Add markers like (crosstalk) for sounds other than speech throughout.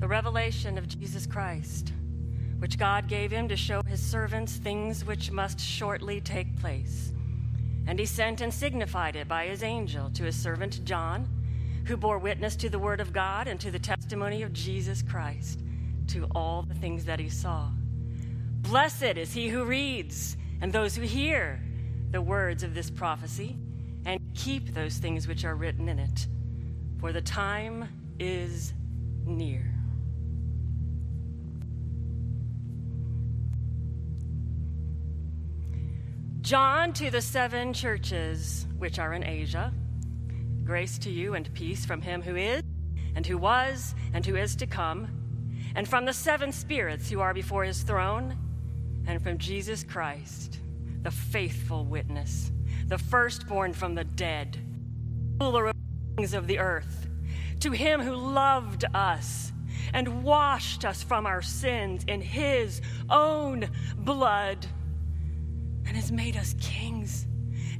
the revelation of Jesus Christ, which God gave him to show his servants things which must shortly take place. And he sent and signified it by his angel to his servant John, who bore witness to the word of God and to the testimony of Jesus Christ, to all the things that he saw. Blessed is he who reads and those who hear the words of this prophecy and keep those things which are written in it, for the time is near. John to the seven churches which are in Asia, grace to you and peace from him who is, and who was, and who is to come, and from the seven spirits who are before his throne, and from Jesus Christ, the faithful witness, the firstborn from the dead, ruler of things of the earth, to him who loved us and washed us from our sins in his own blood and has made us kings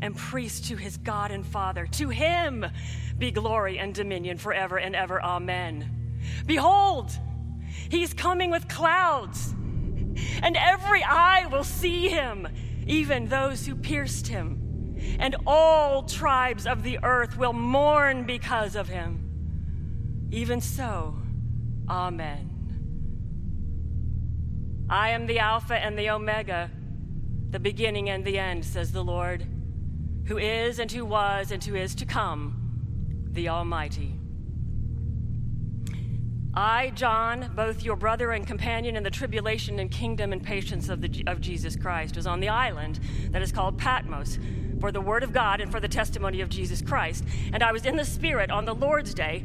and priests to his God and Father. To him be glory and dominion forever and ever. Amen. Behold, he's coming with clouds, and every eye will see him, even those who pierced him, and all tribes of the earth will mourn because of him. Even so, Amen. I am the Alpha and the Omega the beginning and the end, says the Lord, who is and who was and who is to come, the Almighty. I, John, both your brother and companion in the tribulation and kingdom and patience of, the, of Jesus Christ, was on the island that is called Patmos for the word of God and for the testimony of Jesus Christ. And I was in the Spirit on the Lord's day,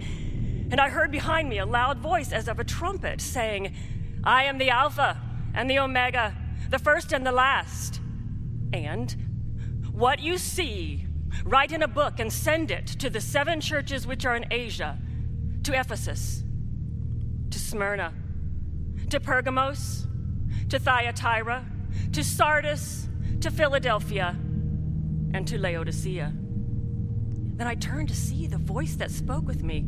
and I heard behind me a loud voice as of a trumpet saying, I am the Alpha and the Omega the first and the last. And what you see, write in a book and send it to the seven churches which are in Asia to Ephesus, to Smyrna, to Pergamos, to Thyatira, to Sardis, to Philadelphia, and to Laodicea. Then I turned to see the voice that spoke with me.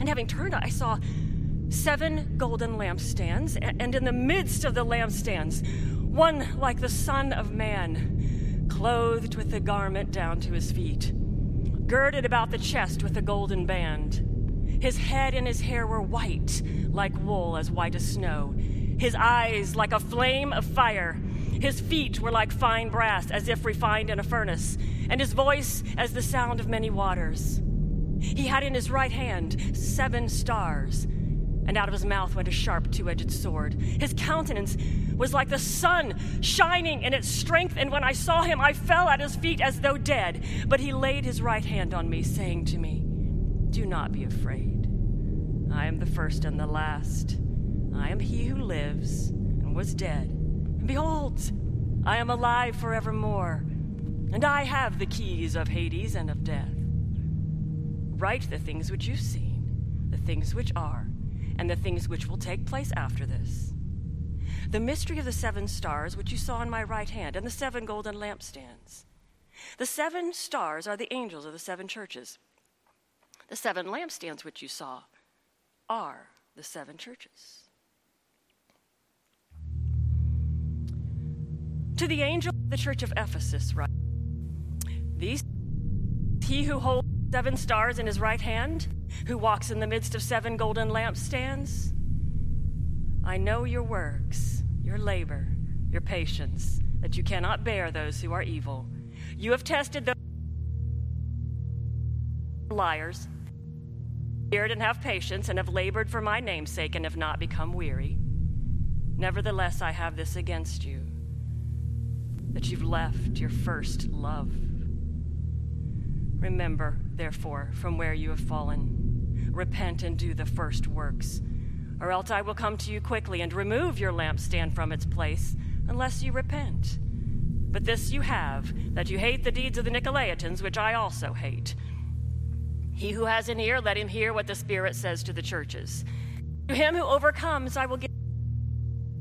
And having turned, I saw seven golden lampstands, and in the midst of the lampstands, one like the Son of Man, clothed with a garment down to his feet, girded about the chest with a golden band. His head and his hair were white, like wool, as white as snow. His eyes like a flame of fire. His feet were like fine brass, as if refined in a furnace, and his voice as the sound of many waters. He had in his right hand seven stars and out of his mouth went a sharp two edged sword. His countenance was like the sun shining in its strength, and when I saw him, I fell at his feet as though dead. But he laid his right hand on me, saying to me, Do not be afraid. I am the first and the last. I am he who lives and was dead. And behold, I am alive forevermore, and I have the keys of Hades and of death. Write the things which you've seen, the things which are and the things which will take place after this. The mystery of the seven stars, which you saw in my right hand, and the seven golden lampstands. The seven stars are the angels of the seven churches. The seven lampstands, which you saw, are the seven churches. To the angel of the church of Ephesus, write These, he who holds seven stars in his right hand, who walks in the midst of seven golden lampstands? I know your works, your labor, your patience, that you cannot bear those who are evil. You have tested those liars, feared and have patience, and have labored for my name's sake and have not become weary. Nevertheless, I have this against you that you've left your first love. Remember, therefore, from where you have fallen. Repent and do the first works, or else I will come to you quickly and remove your lampstand from its place, unless you repent. But this you have, that you hate the deeds of the Nicolaitans, which I also hate. He who has an ear, let him hear what the Spirit says to the churches. To him who overcomes, I will give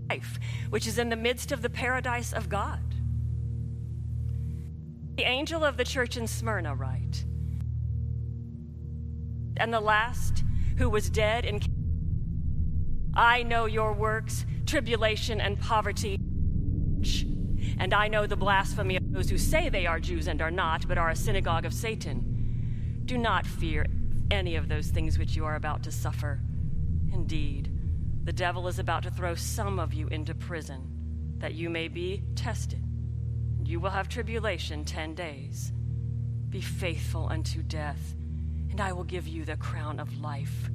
life, which is in the midst of the paradise of God. The angel of the church in Smyrna write, and the last who was dead and I know your works, tribulation, and poverty. And I know the blasphemy of those who say they are Jews and are not, but are a synagogue of Satan. Do not fear any of those things which you are about to suffer. Indeed, the devil is about to throw some of you into prison, that you may be tested. You will have tribulation ten days. Be faithful unto death, and I will give you the crown of life.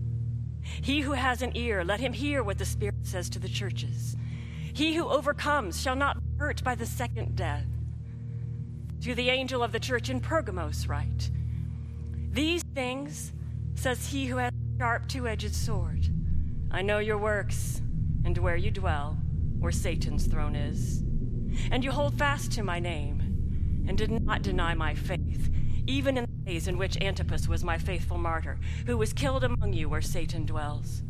He who has an ear, let him hear what the Spirit says to the churches. He who overcomes shall not be hurt by the second death. To the angel of the church in Pergamos, write These things says he who has a sharp two edged sword. I know your works and where you dwell, where Satan's throne is. And you hold fast to my name and did not deny my faith, even in days in which Antipas was my faithful martyr, who was killed among you where Satan dwells.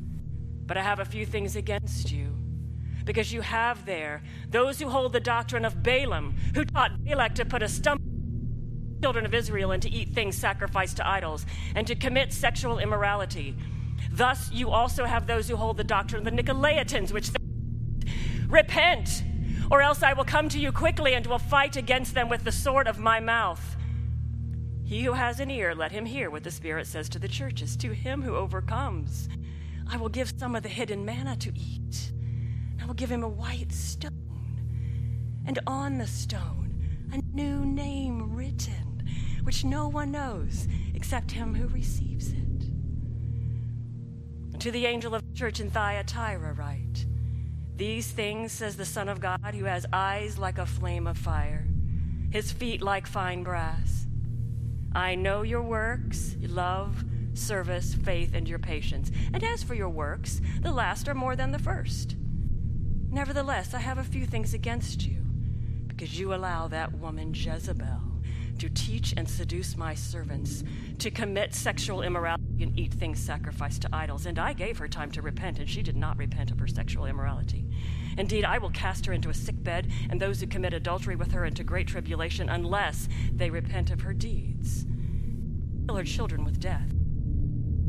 But I have a few things against you because you have there those who hold the doctrine of Balaam, who taught Balak to put a stump children of Israel and to eat things sacrificed to idols and to commit sexual immorality. Thus, you also have those who hold the doctrine of the Nicolaitans, which repent, or else I will come to you quickly and will fight against them with the sword of my mouth. He who has an ear, let him hear what the Spirit says to the churches. To him who overcomes, I will give some of the hidden manna to eat. I will give him a white stone, and on the stone a new name written which no one knows except him who receives it. To the angel of the church in Thyatira, write These things says the Son of God, who has eyes like a flame of fire, his feet like fine brass. I know your works, love, service, faith, and your patience. And as for your works, the last are more than the first. Nevertheless, I have a few things against you, because you allow that woman Jezebel to teach and seduce my servants, to commit sexual immorality and eat things sacrificed to idols. And I gave her time to repent, and she did not repent of her sexual immorality. Indeed, I will cast her into a sick bed, and those who commit adultery with her into great tribulation, unless they repent of her deeds. Kill her children with death.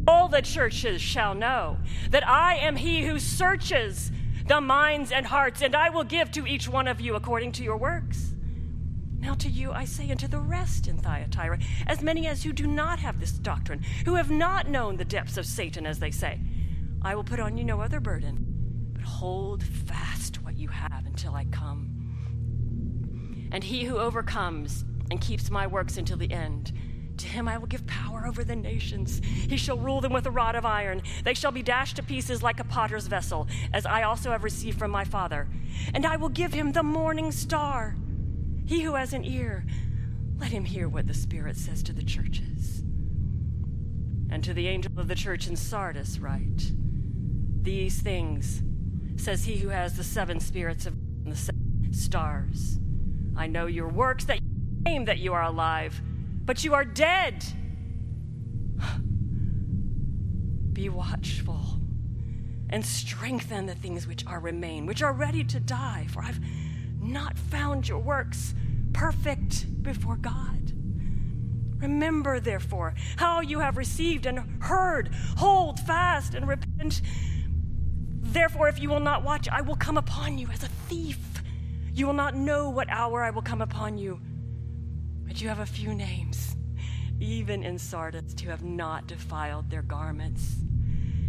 All the churches shall know that I am he who searches the minds and hearts, and I will give to each one of you according to your works. Now to you I say, and to the rest in Thyatira, as many as who do not have this doctrine, who have not known the depths of Satan, as they say, I will put on you no other burden, hold fast what you have until I come. And he who overcomes and keeps my works until the end, to him I will give power over the nations. He shall rule them with a rod of iron. They shall be dashed to pieces like a potter's vessel, as I also have received from my Father. And I will give him the morning star. He who has an ear, let him hear what the Spirit says to the churches. And to the angel of the church in Sardis, write These things says he who has the seven spirits of the seven stars. I know your works, that you claim that you are alive, but you are dead. (sighs) Be watchful and strengthen the things which are remain, which are ready to die, for I've not found your works perfect before God. Remember, therefore, how you have received and heard. Hold fast and repent. Therefore, if you will not watch, I will come upon you as a thief. You will not know what hour I will come upon you. But you have a few names, even in Sardis, who have not defiled their garments.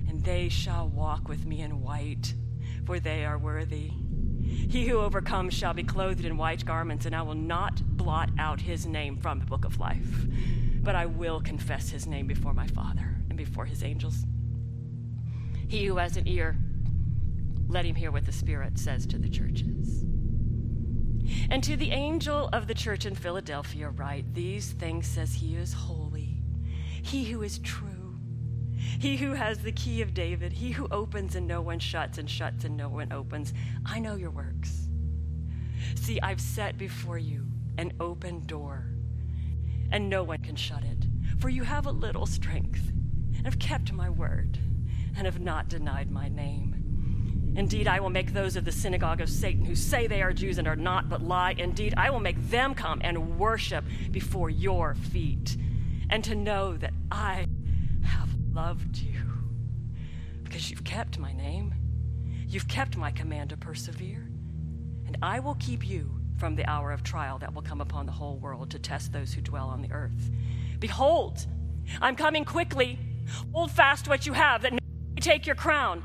And they shall walk with me in white, for they are worthy. He who overcomes shall be clothed in white garments, and I will not blot out his name from the book of life, but I will confess his name before my Father and before his angels. He who has an ear, let him hear what the Spirit says to the churches. And to the angel of the church in Philadelphia, write These things says he is holy, he who is true he who has the key of David, he who opens and no one shuts, and shuts and no one opens. I know your works. See, I've set before you an open door, and no one can shut it. For you have a little strength, and have kept my word, and have not denied my name. Indeed, I will make those of the synagogue of Satan who say they are Jews and are not, but lie. Indeed, I will make them come and worship before your feet, and to know that I have loved you because you've kept my name You've kept my command to persevere, and I will keep you from the hour of trial that will come upon the whole world to test those who dwell on the earth. Behold, I'm coming quickly. Hold fast what you have, that no one may take your crown.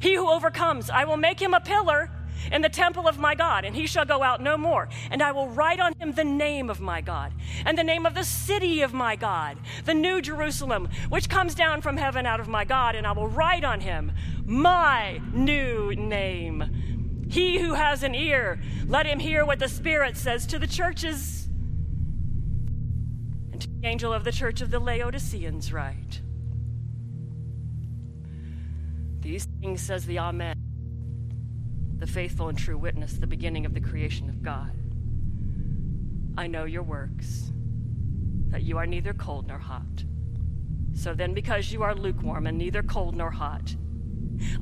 He who overcomes, I will make him a pillar in the temple of my God, and he shall go out no more. And I will write on him the name of my God, and the name of the city of my God, the new Jerusalem, which comes down from heaven out of my God, and I will write on him my new name. He who has an ear, let him hear what the Spirit says to the churches. And to the angel of the church of the Laodiceans, write. These things says the Amen the faithful and true witness, the beginning of the creation of God. I know your works, that you are neither cold nor hot. So then, because you are lukewarm and neither cold nor hot,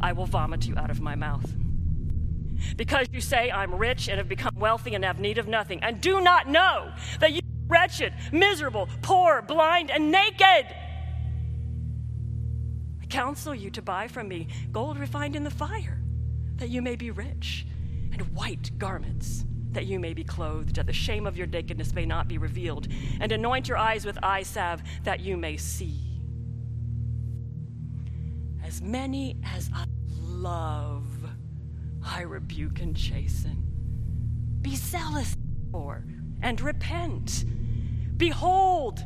I will vomit you out of my mouth. Because you say, I'm rich and have become wealthy and have need of nothing, and do not know that you are wretched, miserable, poor, blind, and naked. Counsel you to buy from me gold refined in the fire that you may be rich, and white garments, that you may be clothed, that the shame of your nakedness may not be revealed, and anoint your eyes with eye salve, that you may see. As many as I love, I rebuke and chasten. Be zealous for and repent. Behold,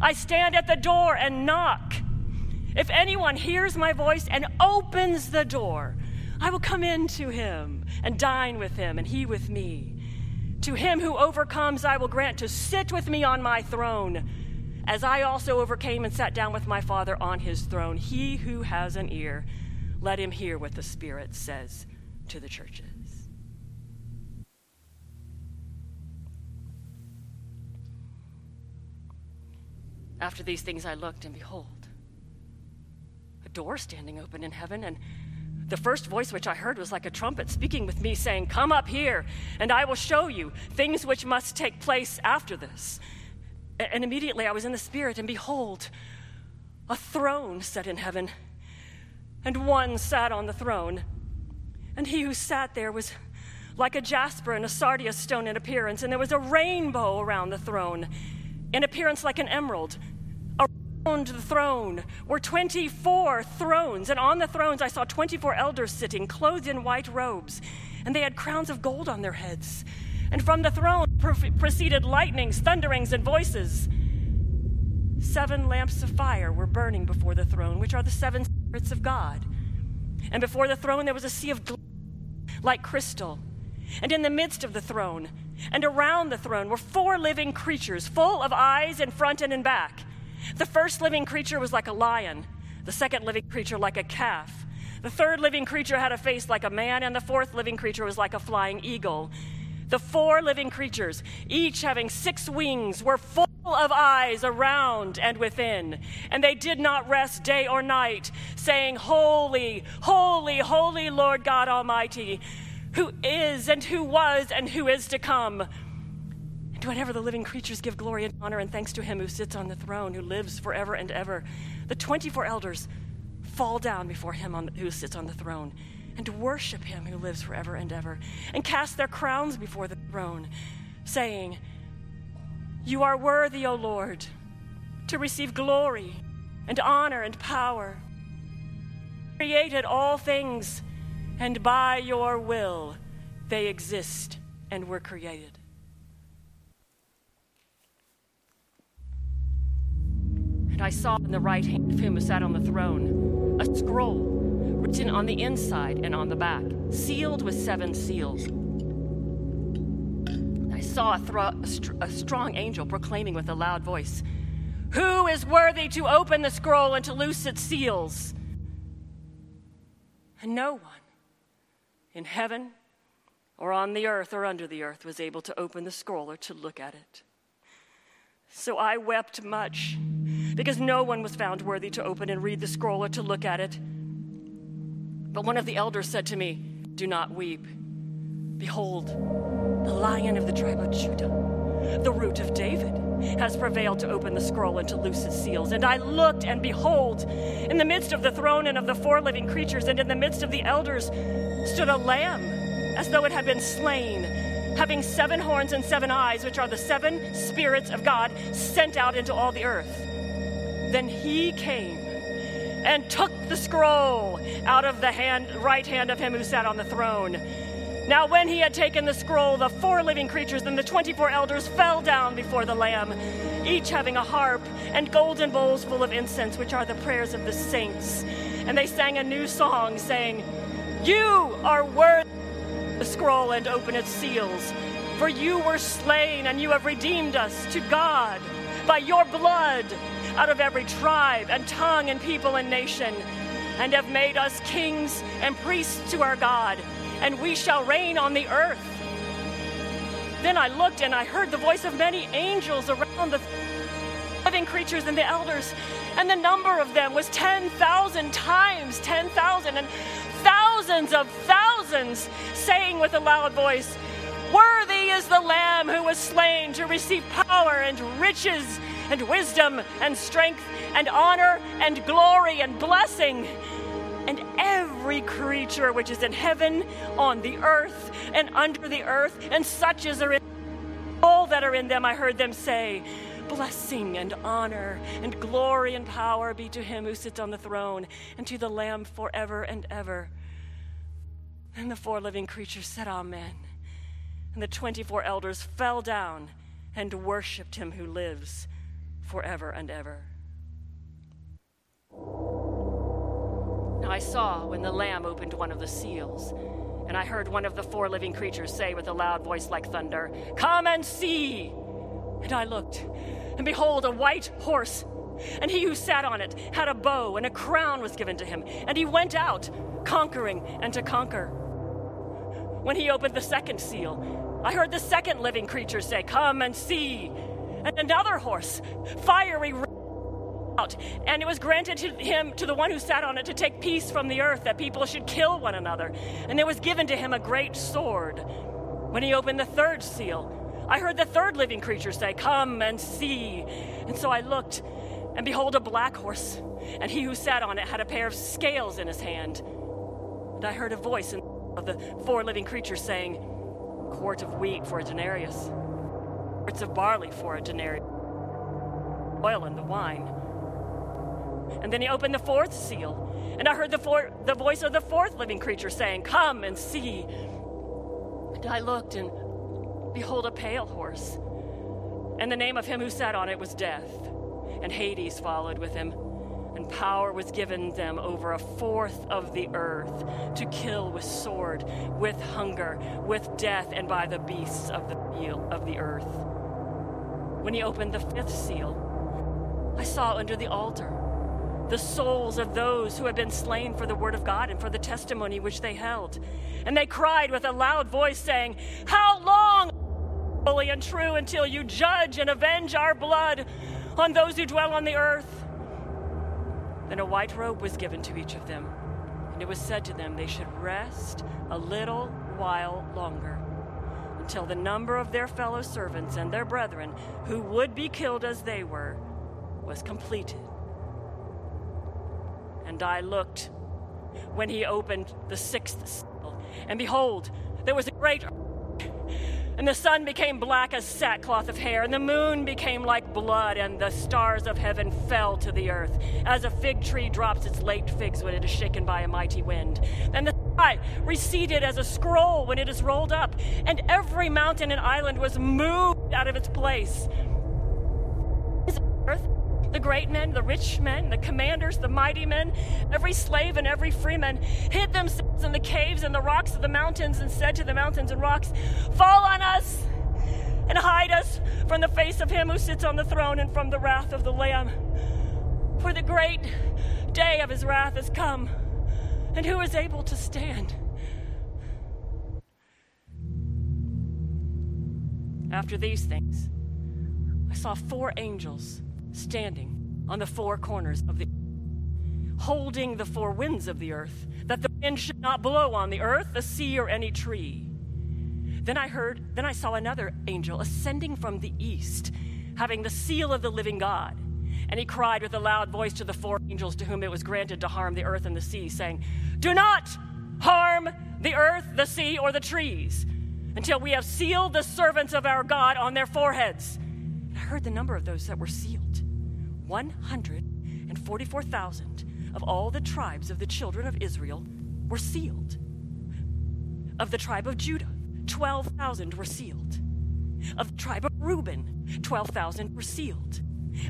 I stand at the door and knock. If anyone hears my voice and opens the door, I will come in to him and dine with him, and he with me. To him who overcomes, I will grant to sit with me on my throne, as I also overcame and sat down with my Father on his throne. He who has an ear, let him hear what the Spirit says to the churches. After these things I looked, and behold, door standing open in heaven, and the first voice which I heard was like a trumpet speaking with me, saying, Come up here, and I will show you things which must take place after this. And immediately I was in the Spirit, and behold, a throne set in heaven, and one sat on the throne. And he who sat there was like a jasper and a sardius stone in appearance, and there was a rainbow around the throne, in appearance like an emerald. Around the throne were 24 thrones, and on the thrones I saw 24 elders sitting, clothed in white robes, and they had crowns of gold on their heads. And from the throne proceeded lightnings, thunderings, and voices. Seven lamps of fire were burning before the throne, which are the seven spirits of God. And before the throne there was a sea of glass like crystal. And in the midst of the throne and around the throne were four living creatures, full of eyes in front and in back. The first living creature was like a lion, the second living creature like a calf. The third living creature had a face like a man, and the fourth living creature was like a flying eagle. The four living creatures, each having six wings, were full of eyes around and within. And they did not rest day or night, saying, Holy, holy, holy Lord God Almighty, who is and who was and who is to come. And whenever the living creatures give glory and honor and thanks to him who sits on the throne, who lives forever and ever, the 24 elders fall down before him on, who sits on the throne and worship him who lives forever and ever, and cast their crowns before the throne, saying, You are worthy, O Lord, to receive glory and honor and power. Created all things, and by your will they exist and were created. And I saw in the right hand of him who sat on the throne a scroll written on the inside and on the back, sealed with seven seals. I saw a, thro- a, str- a strong angel proclaiming with a loud voice, Who is worthy to open the scroll and to loose its seals? And no one in heaven or on the earth or under the earth was able to open the scroll or to look at it. So I wept much because no one was found worthy to open and read the scroll or to look at it. But one of the elders said to me, Do not weep. Behold, the lion of the tribe of Judah, the root of David has prevailed to open the scroll and to loose its seals. And I looked, and behold, in the midst of the throne and of the four living creatures, and in the midst of the elders, stood a lamb, as though it had been slain, having seven horns and seven eyes, which are the seven spirits of God sent out into all the earth. Then he came and took the scroll out of the hand, right hand of him who sat on the throne. Now, when he had taken the scroll, the four living creatures and the 24 elders fell down before the Lamb, each having a harp and golden bowls full of incense, which are the prayers of the saints. And they sang a new song, saying, You are worthy the scroll and open its seals. For you were slain, and you have redeemed us to God by your blood out of every tribe and tongue and people and nation, and have made us kings and priests to our God and we shall reign on the earth. Then I looked and I heard the voice of many angels around the living creatures and the elders, and the number of them was 10,000 times 10,000, and thousands of thousands saying with a loud voice, Worthy is the Lamb who was slain to receive power and riches and wisdom and strength and honor and glory and blessing and every creature which is in heaven, on the earth, and under the earth, and such as are in all that are in them, I heard them say, Blessing and honor and glory and power be to him who sits on the throne and to the Lamb forever and ever. And the four living creatures said, Amen. And the 24 elders fell down and worshiped him who lives forever and ever. Now I saw when the Lamb opened one of the seals, and I heard one of the four living creatures say with a loud voice like thunder, Come and see! And I looked, and behold, a white horse. And he who sat on it had a bow, and a crown was given to him. And he went out, conquering and to conquer. When he opened the second seal, I heard the second living creature say, Come and see! And another horse, fiery red, out. And it was granted to him, to the one who sat on it, to take peace from the earth, that people should kill one another. And there was given to him a great sword. When he opened the third seal, I heard the third living creature say, Come and see. And so I looked, and behold, a black horse. And he who sat on it had a pair of scales in his hand. And I heard a voice of the four living creatures saying, Quart of wheat for a denarius, quarts of barley for a denarius, oil and the wine and then he opened the fourth seal. And I heard the, four, the voice of the fourth living creature saying, Come and see. And I looked, and behold, a pale horse. And the name of him who sat on it was Death. And Hades followed with him. And power was given them over a fourth of the earth to kill with sword, with hunger, with death, and by the beasts of the, field, of the earth. When he opened the fifth seal, I saw under the altar the souls of those who had been slain for the word of God and for the testimony which they held. And they cried with a loud voice, saying, How long, holy and true, until you judge and avenge our blood on those who dwell on the earth? Then a white robe was given to each of them, and it was said to them they should rest a little while longer until the number of their fellow servants and their brethren who would be killed as they were was completed. And I looked when he opened the sixth seal, and behold, there was a great and the sun became black as sackcloth of hair, and the moon became like blood, and the stars of heaven fell to the earth, as a fig tree drops its late figs when it is shaken by a mighty wind. And the sky receded as a scroll when it is rolled up, and every mountain and island was moved out of its place. Earth the great men, the rich men, the commanders, the mighty men, every slave and every freeman hid themselves in the caves and the rocks of the mountains and said to the mountains and rocks, Fall on us and hide us from the face of him who sits on the throne and from the wrath of the Lamb. For the great day of his wrath has come, and who is able to stand? After these things, I saw four angels standing on the four corners of the earth, holding the four winds of the earth, that the wind should not blow on the earth, the sea, or any tree. Then I heard, then I saw another angel ascending from the east, having the seal of the living God. And he cried with a loud voice to the four angels to whom it was granted to harm the earth and the sea, saying, Do not harm the earth, the sea, or the trees until we have sealed the servants of our God on their foreheads. I heard the number of those that were sealed 144,000 of all the tribes of the children of Israel were sealed. Of the tribe of Judah, 12,000 were sealed. Of the tribe of Reuben, 12,000 were sealed.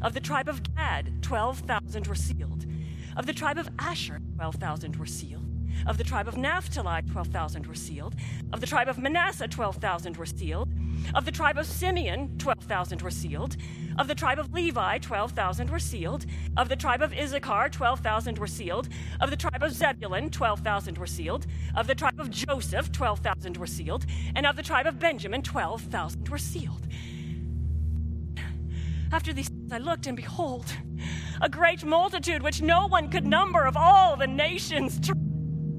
Of the tribe of Gad, 12,000 were sealed. Of the tribe of Asher, 12,000 were sealed. Of the tribe of Naphtali, 12,000 were sealed. Of the tribe of Manasseh, 12,000 were sealed. Of the tribe of Simeon, 12,000 were sealed. Of the tribe of Levi, 12,000 were sealed. Of the tribe of Issachar, 12,000 were sealed. Of the tribe of Zebulun, 12,000 were sealed. Of the tribe of Joseph, 12,000 were sealed. And of the tribe of Benjamin, 12,000 were sealed. After these I looked, and behold, a great multitude which no one could number of all the nations,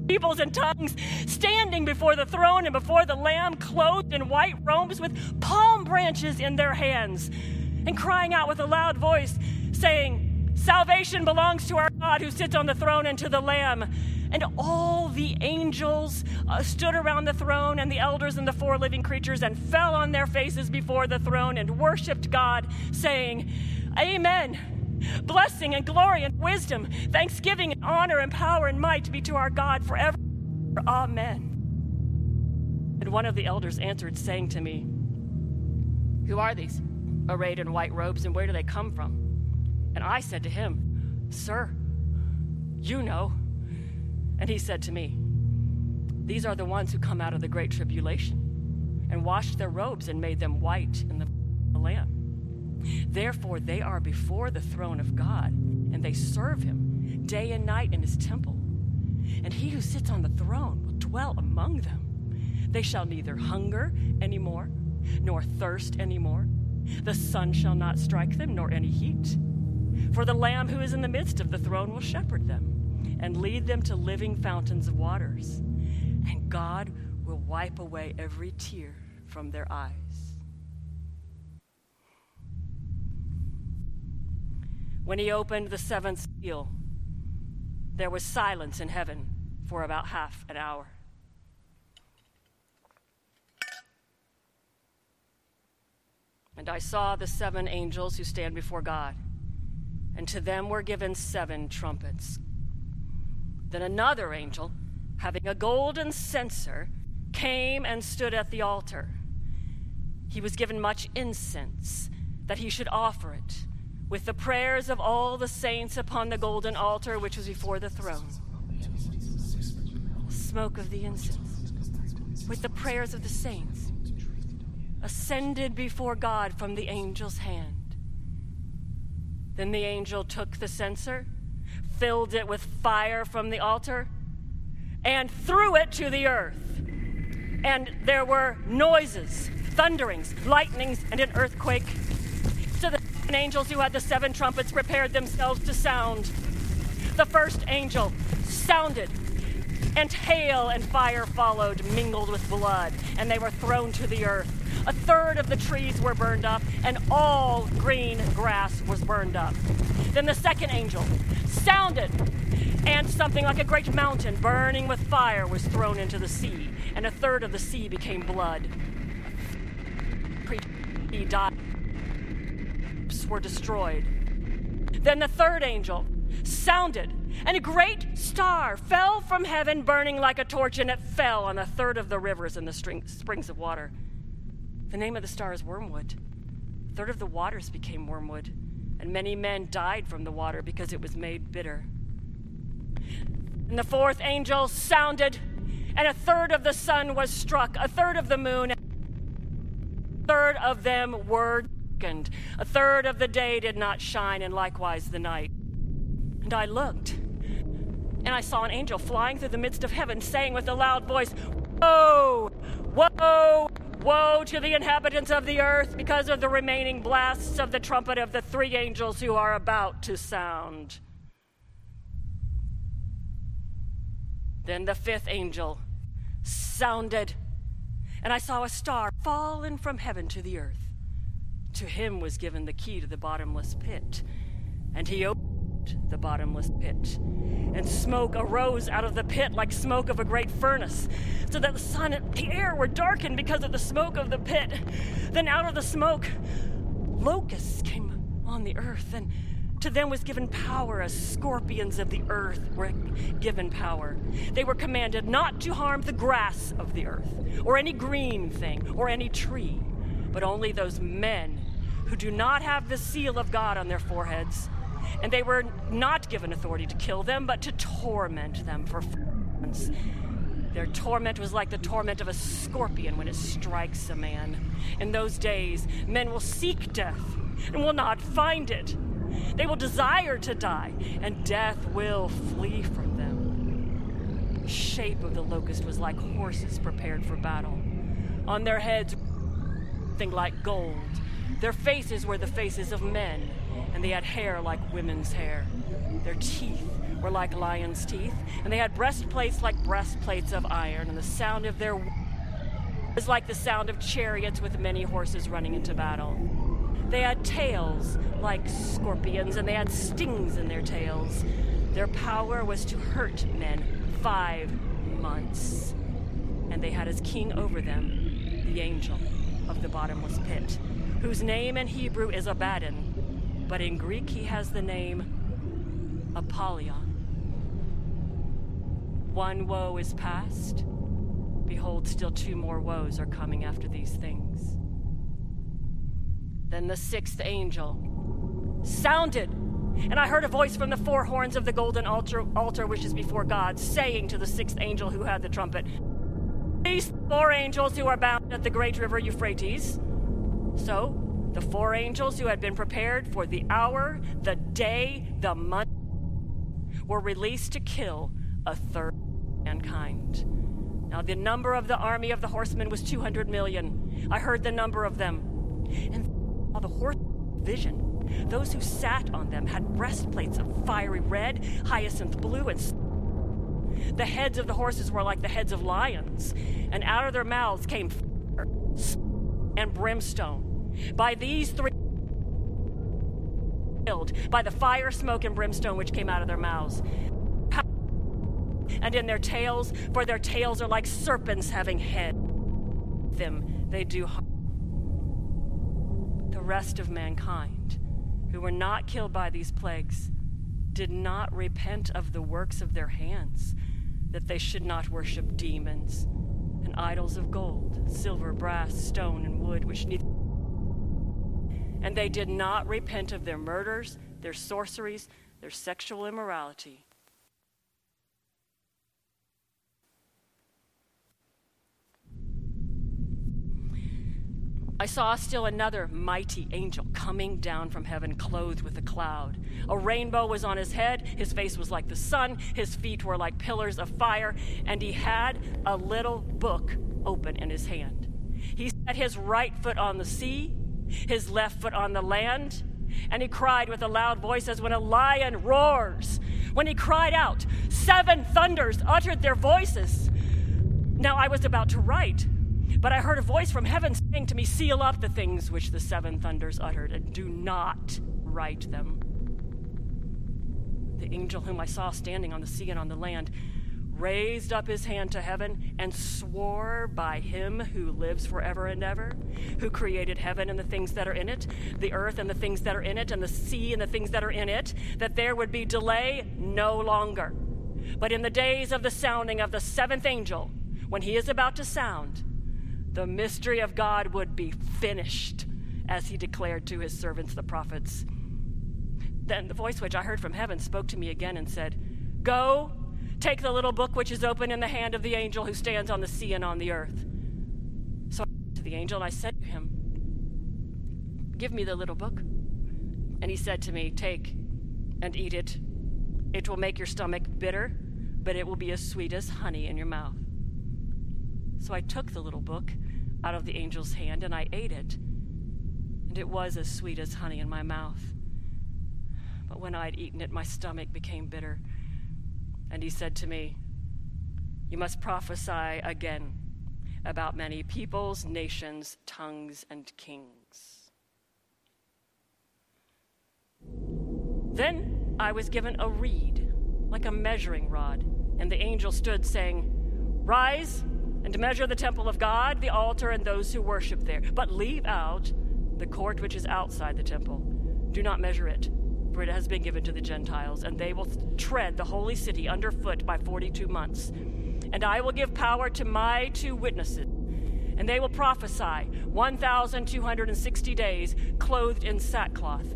peoples, and tongues standing before the throne and before the Lamb, clothed in white robes with palm branches in their hands, and crying out with a loud voice, saying, Salvation belongs to our God who sits on the throne and to the Lamb. And all the angels uh, stood around the throne and the elders and the four living creatures and fell on their faces before the throne and worshiped God, saying, Amen. Blessing and glory and wisdom, thanksgiving and honor and power and might be to our God forever. Amen. And one of the elders answered, saying to me, Who are these, arrayed in white robes, and where do they come from? And I said to him, Sir, you know. And he said to me, These are the ones who come out of the great tribulation and washed their robes and made them white in the Lamb. Therefore, they are before the throne of God, and they serve him day and night in his temple. And he who sits on the throne will dwell among them. They shall neither hunger any more, nor thirst any more. The sun shall not strike them, nor any heat. For the Lamb who is in the midst of the throne will shepherd them and lead them to living fountains of waters. And God will wipe away every tear from their eyes. When he opened the seventh seal, there was silence in heaven for about half an hour. And I saw the seven angels who stand before God, and to them were given seven trumpets. Then another angel, having a golden censer, came and stood at the altar. He was given much incense that he should offer it with the prayers of all the saints upon the golden altar which was before the throne. Smoke of the incense, with the prayers of the saints, ascended before God from the angel's hand. Then the angel took the censer filled it with fire from the altar, and threw it to the earth. And there were noises, thunderings, lightnings, and an earthquake. The angels who had the seven trumpets prepared themselves to sound. The first angel sounded, and hail and fire followed, mingled with blood, and they were thrown to the earth. A third of the trees were burned up, and all green grass was burned up. Then the second angel sounded, and something like a great mountain burning with fire was thrown into the sea, and a third of the sea became blood. He died. Were destroyed. Then the third angel sounded, and a great star fell from heaven, burning like a torch, and it fell on a third of the rivers and the springs of water. The name of the star is Wormwood. A third of the waters became wormwood and many men died from the water because it was made bitter. And the fourth angel sounded, and a third of the sun was struck, a third of the moon, a third of them were darkened, a third of the day did not shine, and likewise the night. And I looked, and I saw an angel flying through the midst of heaven, saying with a loud voice, Woe! Woe! Woe to the inhabitants of the earth because of the remaining blasts of the trumpet of the three angels who are about to sound. Then the fifth angel sounded, and I saw a star fallen from heaven to the earth. To him was given the key to the bottomless pit, and he opened the bottomless pit. And smoke arose out of the pit like smoke of a great furnace, so that the sun and the air were darkened because of the smoke of the pit. Then out of the smoke, locusts came on the earth, and to them was given power as scorpions of the earth were given power. They were commanded not to harm the grass of the earth, or any green thing, or any tree, but only those men who do not have the seal of God on their foreheads. And they were not given authority to kill them, but to torment them for months. Their torment was like the torment of a scorpion when it strikes a man. In those days, men will seek death and will not find it. They will desire to die, and death will flee from them. The shape of the locust was like horses prepared for battle. On their heads, something like gold. Their faces were the faces of men, and they had hair like women's hair. Their teeth were like lions' teeth, and they had breastplates like breastplates of iron, and the sound of their was like the sound of chariots with many horses running into battle. They had tails like scorpions, and they had stings in their tails. Their power was to hurt men five months. And they had as king over them the angel of the bottomless pit, whose name in Hebrew is Abaddon, but in Greek he has the name Apollyon. One woe is past. Behold, still two more woes are coming after these things. Then the sixth angel sounded, and I heard a voice from the four horns of the golden altar, altar which is before God, saying to the sixth angel who had the trumpet, These four angels who are bound at the great river Euphrates. So the four angels who had been prepared for the hour, the day, the month, were released to kill a third of mankind. Now, the number of the army of the horsemen was 200 million. I heard the number of them. And saw the horse vision. Those who sat on them had breastplates of fiery red, hyacinth blue, and the heads of the horses were like the heads of lions, and out of their mouths came fire and brimstone. By these three killed by the fire, smoke, and brimstone which came out of their mouths. And in their tails, for their tails are like serpents having head. Them they do harm The rest of mankind who were not killed by these plagues did not repent of the works of their hands, that they should not worship demons and idols of gold, silver, brass, stone, and wood, which neither. And they did not repent of their murders, their sorceries, their sexual immorality, I saw still another mighty angel coming down from heaven, clothed with a cloud. A rainbow was on his head, his face was like the sun, his feet were like pillars of fire, and he had a little book open in his hand. He set his right foot on the sea, his left foot on the land, and he cried with a loud voice as when a lion roars. When he cried out, seven thunders uttered their voices. Now I was about to write but I heard a voice from heaven saying to me, Seal up the things which the seven thunders uttered, and do not write them. The angel whom I saw standing on the sea and on the land raised up his hand to heaven and swore by him who lives forever and ever, who created heaven and the things that are in it, the earth and the things that are in it, and the sea and the things that are in it, that there would be delay no longer. But in the days of the sounding of the seventh angel, when he is about to sound, the mystery of God would be finished, as he declared to his servants, the prophets. Then the voice which I heard from heaven spoke to me again and said, Go, take the little book which is open in the hand of the angel who stands on the sea and on the earth. So I went to the angel and I said to him, Give me the little book. And he said to me, Take and eat it. It will make your stomach bitter, but it will be as sweet as honey in your mouth. So I took the little book out of the angel's hand and I ate it. And it was as sweet as honey in my mouth. But when I had eaten it, my stomach became bitter. And he said to me, You must prophesy again about many peoples, nations, tongues, and kings. Then I was given a reed, like a measuring rod, and the angel stood, saying, Rise and measure the temple of God, the altar, and those who worship there. But leave out the court which is outside the temple. Do not measure it, for it has been given to the Gentiles, and they will tread the holy city underfoot by 42 months. And I will give power to my two witnesses, and they will prophesy 1,260 days, clothed in sackcloth.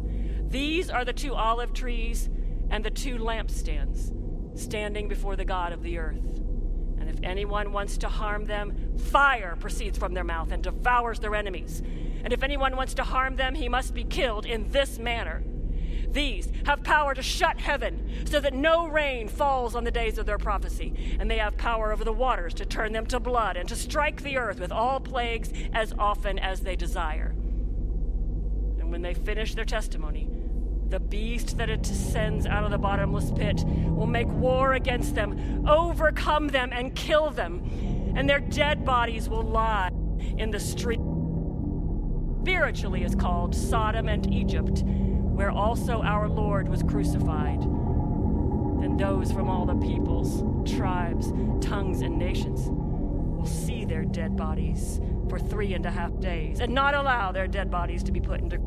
These are the two olive trees and the two lampstands standing before the God of the earth. If anyone wants to harm them, fire proceeds from their mouth and devours their enemies. And if anyone wants to harm them, he must be killed in this manner. These have power to shut heaven so that no rain falls on the days of their prophecy. And they have power over the waters to turn them to blood and to strike the earth with all plagues as often as they desire. And when they finish their testimony, the beast that it descends out of the bottomless pit will make war against them, overcome them, and kill them. And their dead bodies will lie in the street. Spiritually is called Sodom and Egypt, where also our Lord was crucified. And those from all the peoples, tribes, tongues, and nations will see their dead bodies for three and a half days, and not allow their dead bodies to be put into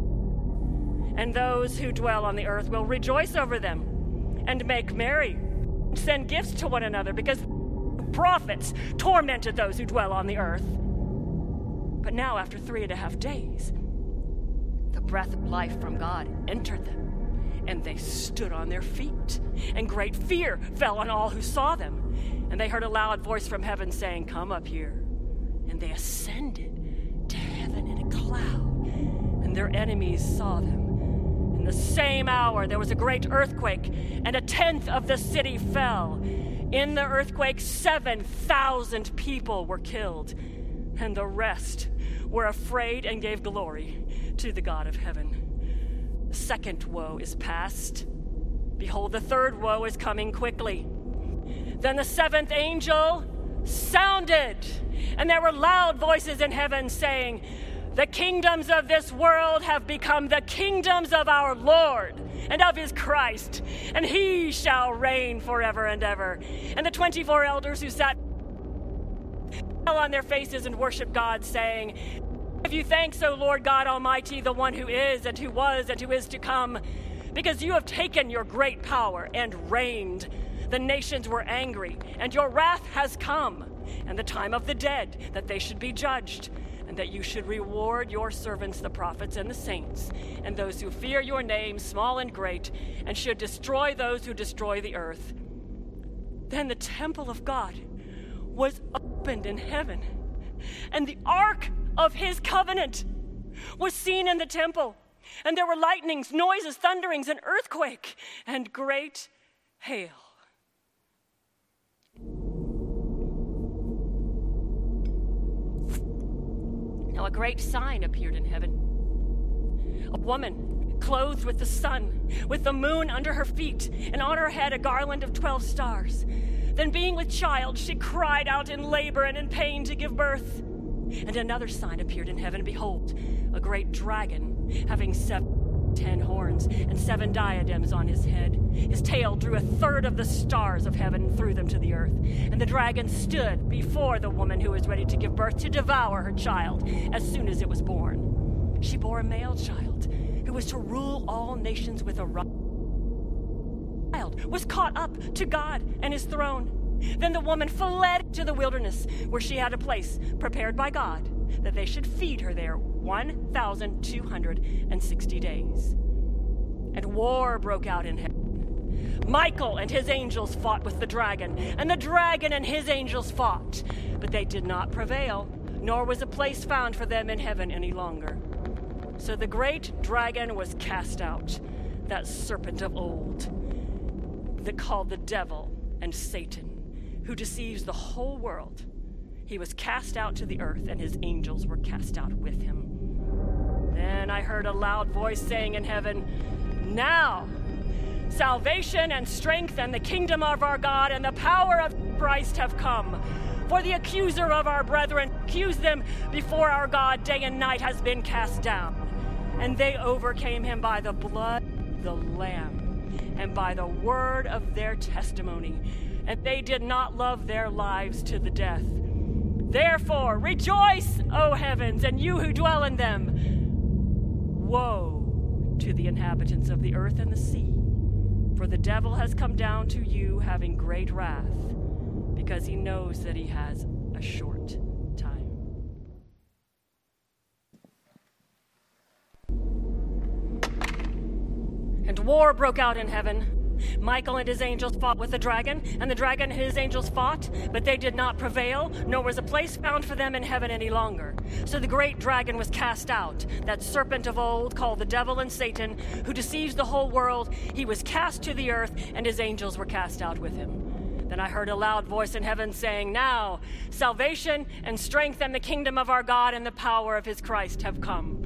and those who dwell on the earth will rejoice over them and make merry, send gifts to one another, because prophets tormented those who dwell on the earth. But now, after three and a half days, the breath of life from God entered them, and they stood on their feet, and great fear fell on all who saw them. And they heard a loud voice from heaven saying, Come up here. And they ascended to heaven in a cloud, and their enemies saw them in the same hour, there was a great earthquake, and a tenth of the city fell. In the earthquake, 7,000 people were killed, and the rest were afraid and gave glory to the God of heaven. The second woe is past. Behold, the third woe is coming quickly. Then the seventh angel sounded, and there were loud voices in heaven saying, the kingdoms of this world have become the kingdoms of our Lord and of his Christ, and he shall reign forever and ever. And the 24 elders who sat fell on their faces and worshiped God, saying, Give you thanks, O Lord God Almighty, the one who is, and who was, and who is to come, because you have taken your great power and reigned. The nations were angry, and your wrath has come, and the time of the dead, that they should be judged and that you should reward your servants, the prophets and the saints, and those who fear your name, small and great, and should destroy those who destroy the earth. Then the temple of God was opened in heaven, and the ark of his covenant was seen in the temple. And there were lightnings, noises, thunderings, an earthquake, and great hail. Now a great sign appeared in heaven a woman clothed with the sun, with the moon under her feet, and on her head a garland of twelve stars. Then, being with child, she cried out in labor and in pain to give birth. And another sign appeared in heaven Behold, a great dragon, having seven ten horns and seven diadems on his head. His tail drew a third of the stars of heaven and threw them to the earth. And the dragon stood before the woman who was ready to give birth to devour her child as soon as it was born. She bore a male child who was to rule all nations with a rod. Child was caught up to God and his throne. Then the woman fled to the wilderness where she had a place prepared by God that they should feed her there 1,260 days. And war broke out in heaven. Michael and his angels fought with the dragon, and the dragon and his angels fought, but they did not prevail, nor was a place found for them in heaven any longer. So the great dragon was cast out, that serpent of old, that called the devil and Satan, who deceives the whole world. He was cast out to the earth, and his angels were cast out with him. Then I heard a loud voice saying in heaven, Now salvation and strength and the kingdom of our God and the power of Christ have come. For the accuser of our brethren accused them before our God day and night has been cast down. And they overcame him by the blood of the Lamb and by the word of their testimony. And they did not love their lives to the death. Therefore, rejoice, O heavens, and you who dwell in them. Woe to the inhabitants of the earth and the sea, for the devil has come down to you having great wrath, because he knows that he has a short time. And war broke out in heaven. Michael and his angels fought with the dragon, and the dragon and his angels fought, but they did not prevail, nor was a place found for them in heaven any longer. So the great dragon was cast out, that serpent of old, called the devil and Satan, who deceives the whole world. He was cast to the earth, and his angels were cast out with him. Then I heard a loud voice in heaven saying, Now salvation and strength and the kingdom of our God and the power of his Christ have come.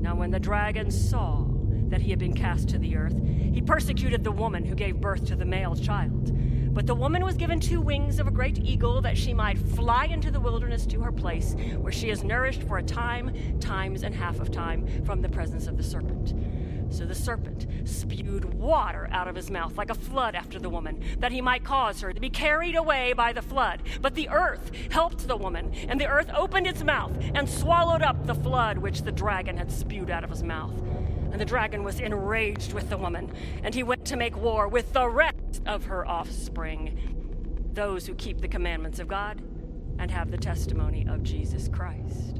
Now, when the dragon saw that he had been cast to the earth, he persecuted the woman who gave birth to the male child. But the woman was given two wings of a great eagle that she might fly into the wilderness to her place, where she is nourished for a time, times, and half of time from the presence of the serpent. So the serpent spewed water out of his mouth like a flood after the woman, that he might cause her to be carried away by the flood. But the earth helped the woman, and the earth opened its mouth and swallowed up the flood which the dragon had spewed out of his mouth. And the dragon was enraged with the woman, and he went to make war with the rest of her offspring, those who keep the commandments of God and have the testimony of Jesus Christ.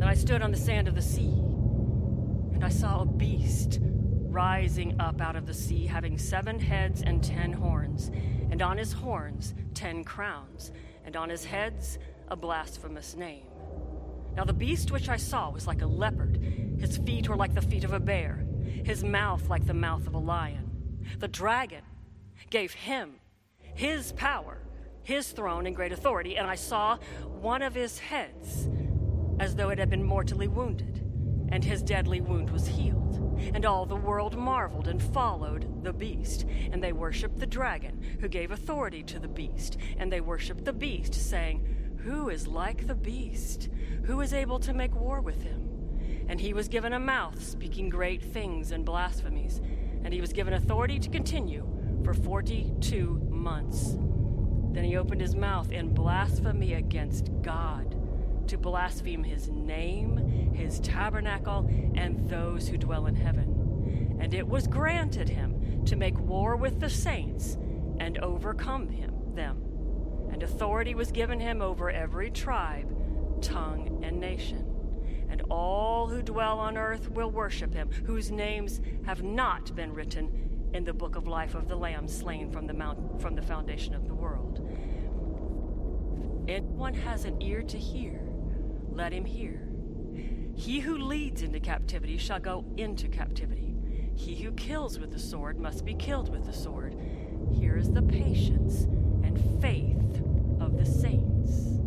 Then I stood on the sand of the sea, and I saw a beast rising up out of the sea, having seven heads and ten horns, and on his horns ten crowns, and on his heads a blasphemous name. Now the beast which I saw was like a leopard, his feet were like the feet of a bear, his mouth like the mouth of a lion. The dragon gave him his power, his throne, and great authority, and I saw one of his heads as though it had been mortally wounded, and his deadly wound was healed. And all the world marveled and followed the beast, and they worshiped the dragon, who gave authority to the beast, and they worshiped the beast, saying, Who is like the beast? Who is able to make war with him? And he was given a mouth speaking great things and blasphemies, and he was given authority to continue for forty two months. Then he opened his mouth in blasphemy against God to blaspheme his name, his tabernacle, and those who dwell in heaven. And it was granted him to make war with the saints and overcome him them. And authority was given him over every tribe, tongue, and nation. And all who dwell on earth will worship him, whose names have not been written in the book of life of the Lamb slain from the mount from the foundation of the world. Anyone has an ear to hear let him hear. He who leads into captivity shall go into captivity. He who kills with the sword must be killed with the sword. Here is the patience and faith of the saints.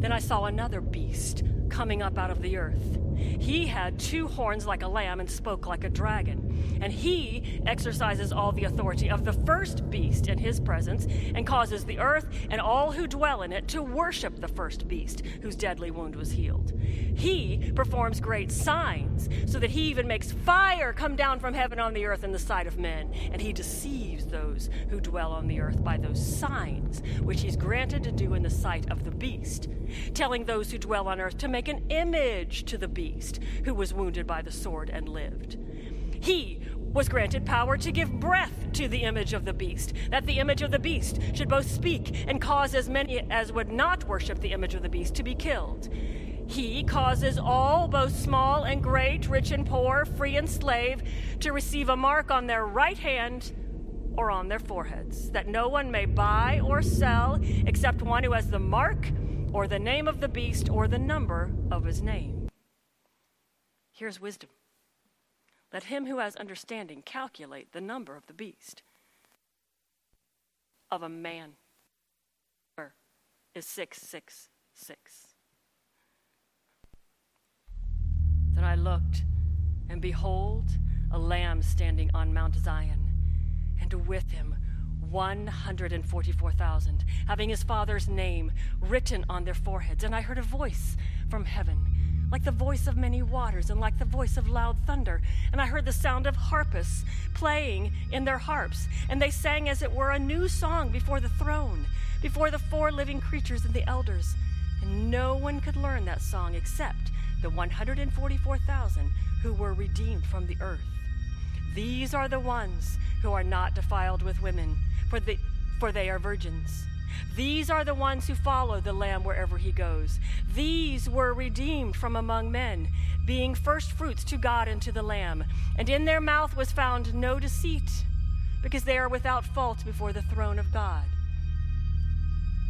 Then I saw another beast coming up out of the earth. He had two horns like a lamb and spoke like a dragon. And he exercises all the authority of the first beast in his presence and causes the earth and all who dwell in it to worship the first beast whose deadly wound was healed. He performs great signs so that he even makes fire come down from heaven on the earth in the sight of men. And he deceives those who dwell on the earth by those signs which he's granted to do in the sight of the beast, telling those who dwell on earth to make an image to the beast who was wounded by the sword and lived. He was granted power to give breath to the image of the beast, that the image of the beast should both speak and cause as many as would not worship the image of the beast to be killed. He causes all, both small and great, rich and poor, free and slave, to receive a mark on their right hand or on their foreheads, that no one may buy or sell except one who has the mark or the name of the beast or the number of his name. Here's wisdom. Let him who has understanding calculate the number of the beast. Of a man is 666. Then I looked, and behold, a lamb standing on Mount Zion, and with him 144,000, having his father's name written on their foreheads. And I heard a voice from heaven like the voice of many waters and like the voice of loud thunder. And I heard the sound of harpists playing in their harps, and they sang as it were a new song before the throne, before the four living creatures and the elders. And no one could learn that song except the 144,000 who were redeemed from the earth. These are the ones who are not defiled with women, for, the, for they are virgins. These are the ones who follow the Lamb wherever he goes. These were redeemed from among men, being firstfruits to God and to the Lamb. And in their mouth was found no deceit, because they are without fault before the throne of God.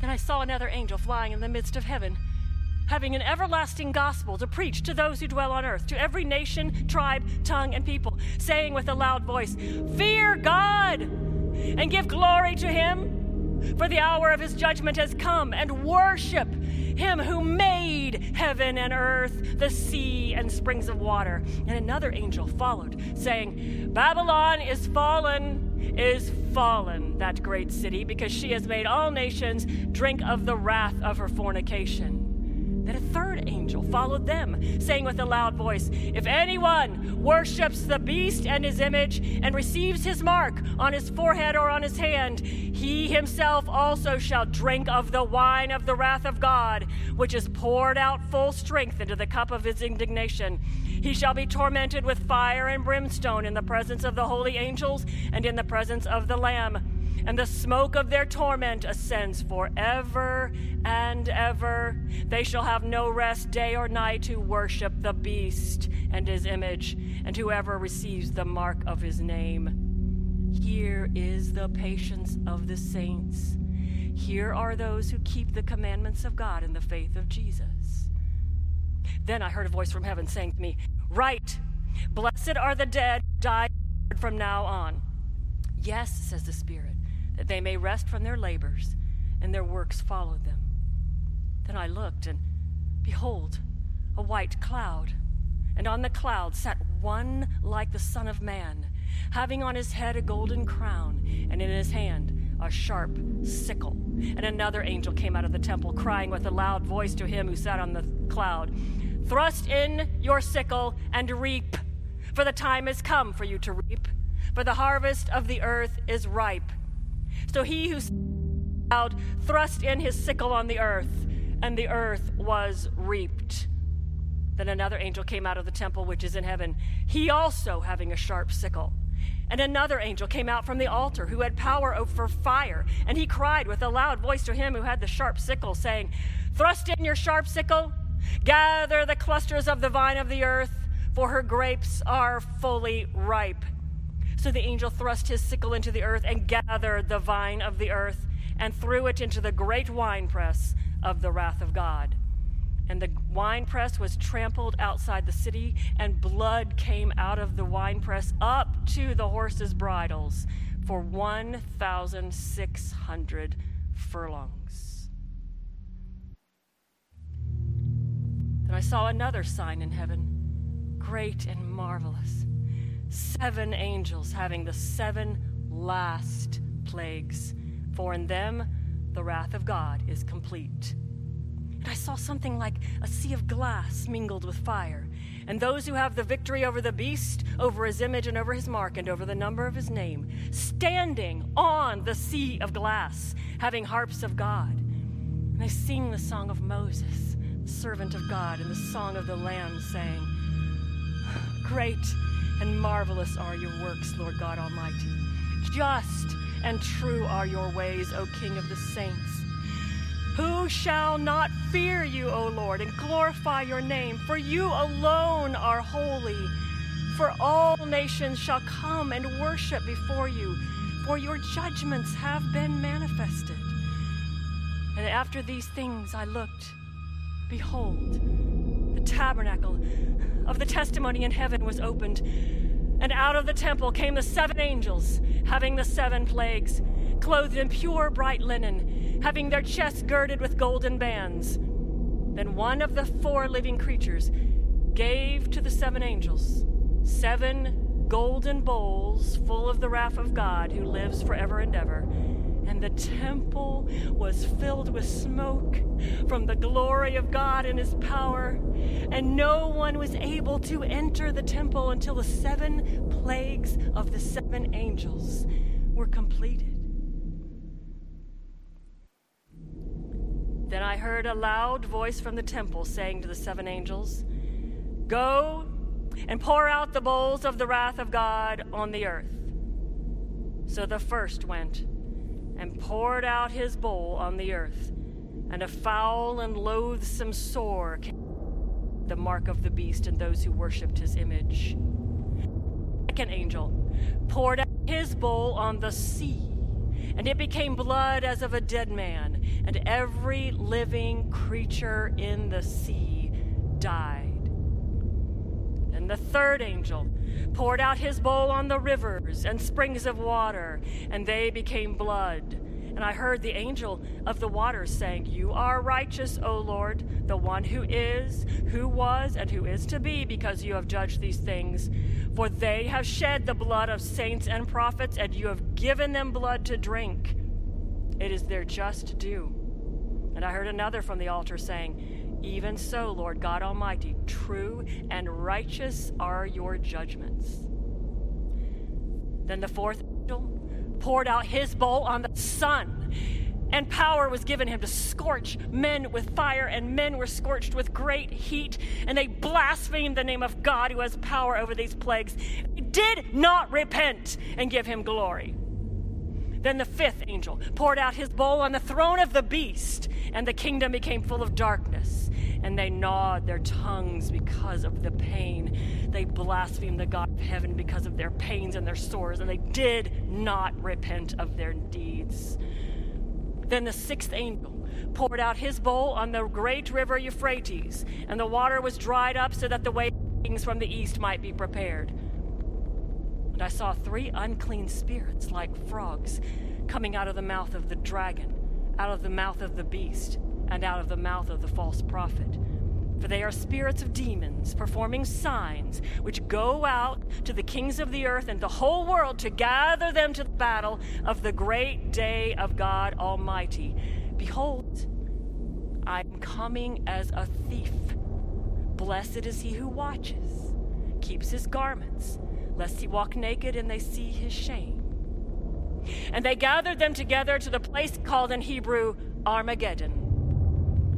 Then I saw another angel flying in the midst of heaven, having an everlasting gospel to preach to those who dwell on earth, to every nation, tribe, tongue, and people, saying with a loud voice, Fear God and give glory to him for the hour of his judgment has come, and worship him who made heaven and earth, the sea and springs of water. And another angel followed, saying, Babylon is fallen, is fallen, that great city, because she has made all nations drink of the wrath of her fornication. Then a third angel followed them, saying with a loud voice, If anyone worships the beast and his image and receives his mark on his forehead or on his hand, he himself also shall drink of the wine of the wrath of God, which is poured out full strength into the cup of his indignation. He shall be tormented with fire and brimstone in the presence of the holy angels and in the presence of the Lamb and the smoke of their torment ascends forever and ever. They shall have no rest day or night to worship the beast and his image, and whoever receives the mark of his name. Here is the patience of the saints. Here are those who keep the commandments of God in the faith of Jesus. Then I heard a voice from heaven saying to me, Write, blessed are the dead, who died from now on. Yes, says the Spirit that they may rest from their labors, and their works follow them. Then I looked, and behold, a white cloud, and on the cloud sat one like the Son of Man, having on his head a golden crown, and in his hand a sharp sickle. And another angel came out of the temple, crying with a loud voice to him who sat on the cloud Thrust in your sickle and reap, for the time has come for you to reap, for the harvest of the earth is ripe. So he who out thrust in his sickle on the earth, and the earth was reaped. Then another angel came out of the temple which is in heaven, he also having a sharp sickle. And another angel came out from the altar who had power over fire, and he cried with a loud voice to him who had the sharp sickle, saying, Thrust in your sharp sickle, gather the clusters of the vine of the earth, for her grapes are fully ripe. So the angel thrust his sickle into the earth and gathered the vine of the earth and threw it into the great winepress of the wrath of God. And the winepress was trampled outside the city, and blood came out of the winepress up to the horses' bridles for 1,600 furlongs. Then I saw another sign in heaven, great and marvelous seven angels having the seven last plagues, for in them the wrath of God is complete. And I saw something like a sea of glass mingled with fire. And those who have the victory over the beast, over his image, and over his mark, and over the number of his name, standing on the sea of glass, having harps of God. And they sing the song of Moses, servant of God, and the song of the Lamb, saying, Great and marvelous are your works, Lord God Almighty. Just and true are your ways, O King of the saints. Who shall not fear you, O Lord, and glorify your name? For you alone are holy. For all nations shall come and worship before you, for your judgments have been manifested. And after these things I looked, behold, tabernacle of the testimony in heaven was opened, And out of the temple came the seven angels, having the seven plagues, clothed in pure bright linen, having their chests girded with golden bands. Then one of the four living creatures gave to the seven angels seven golden bowls full of the wrath of God who lives forever and ever. And the temple was filled with smoke from the glory of God and his power. And no one was able to enter the temple until the seven plagues of the seven angels were completed. Then I heard a loud voice from the temple saying to the seven angels, Go and pour out the bowls of the wrath of God on the earth. So the first went and poured out his bowl on the earth, and a foul and loathsome sore came the mark of the beast and those who worshipped his image. Second angel poured out his bowl on the sea, and it became blood as of a dead man, and every living creature in the sea died. The third angel poured out his bowl on the rivers and springs of water, and they became blood. And I heard the angel of the waters saying, You are righteous, O Lord, the one who is, who was, and who is to be, because you have judged these things. For they have shed the blood of saints and prophets, and you have given them blood to drink. It is their just due. And I heard another from the altar saying, even so, Lord God Almighty, true and righteous are your judgments. Then the fourth angel poured out his bowl on the sun, and power was given him to scorch men with fire, and men were scorched with great heat, and they blasphemed the name of God who has power over these plagues. They did not repent and give him glory. Then the fifth angel poured out his bowl on the throne of the beast, and the kingdom became full of darkness and they gnawed their tongues because of the pain. They blasphemed the God of heaven because of their pains and their sores, and they did not repent of their deeds. Then the sixth angel poured out his bowl on the great river Euphrates, and the water was dried up so that the wings from the east might be prepared. And I saw three unclean spirits like frogs coming out of the mouth of the dragon, out of the mouth of the beast and out of the mouth of the false prophet. For they are spirits of demons, performing signs, which go out to the kings of the earth and the whole world to gather them to the battle of the great day of God Almighty. Behold, I am coming as a thief. Blessed is he who watches, keeps his garments, lest he walk naked and they see his shame. And they gathered them together to the place called in Hebrew Armageddon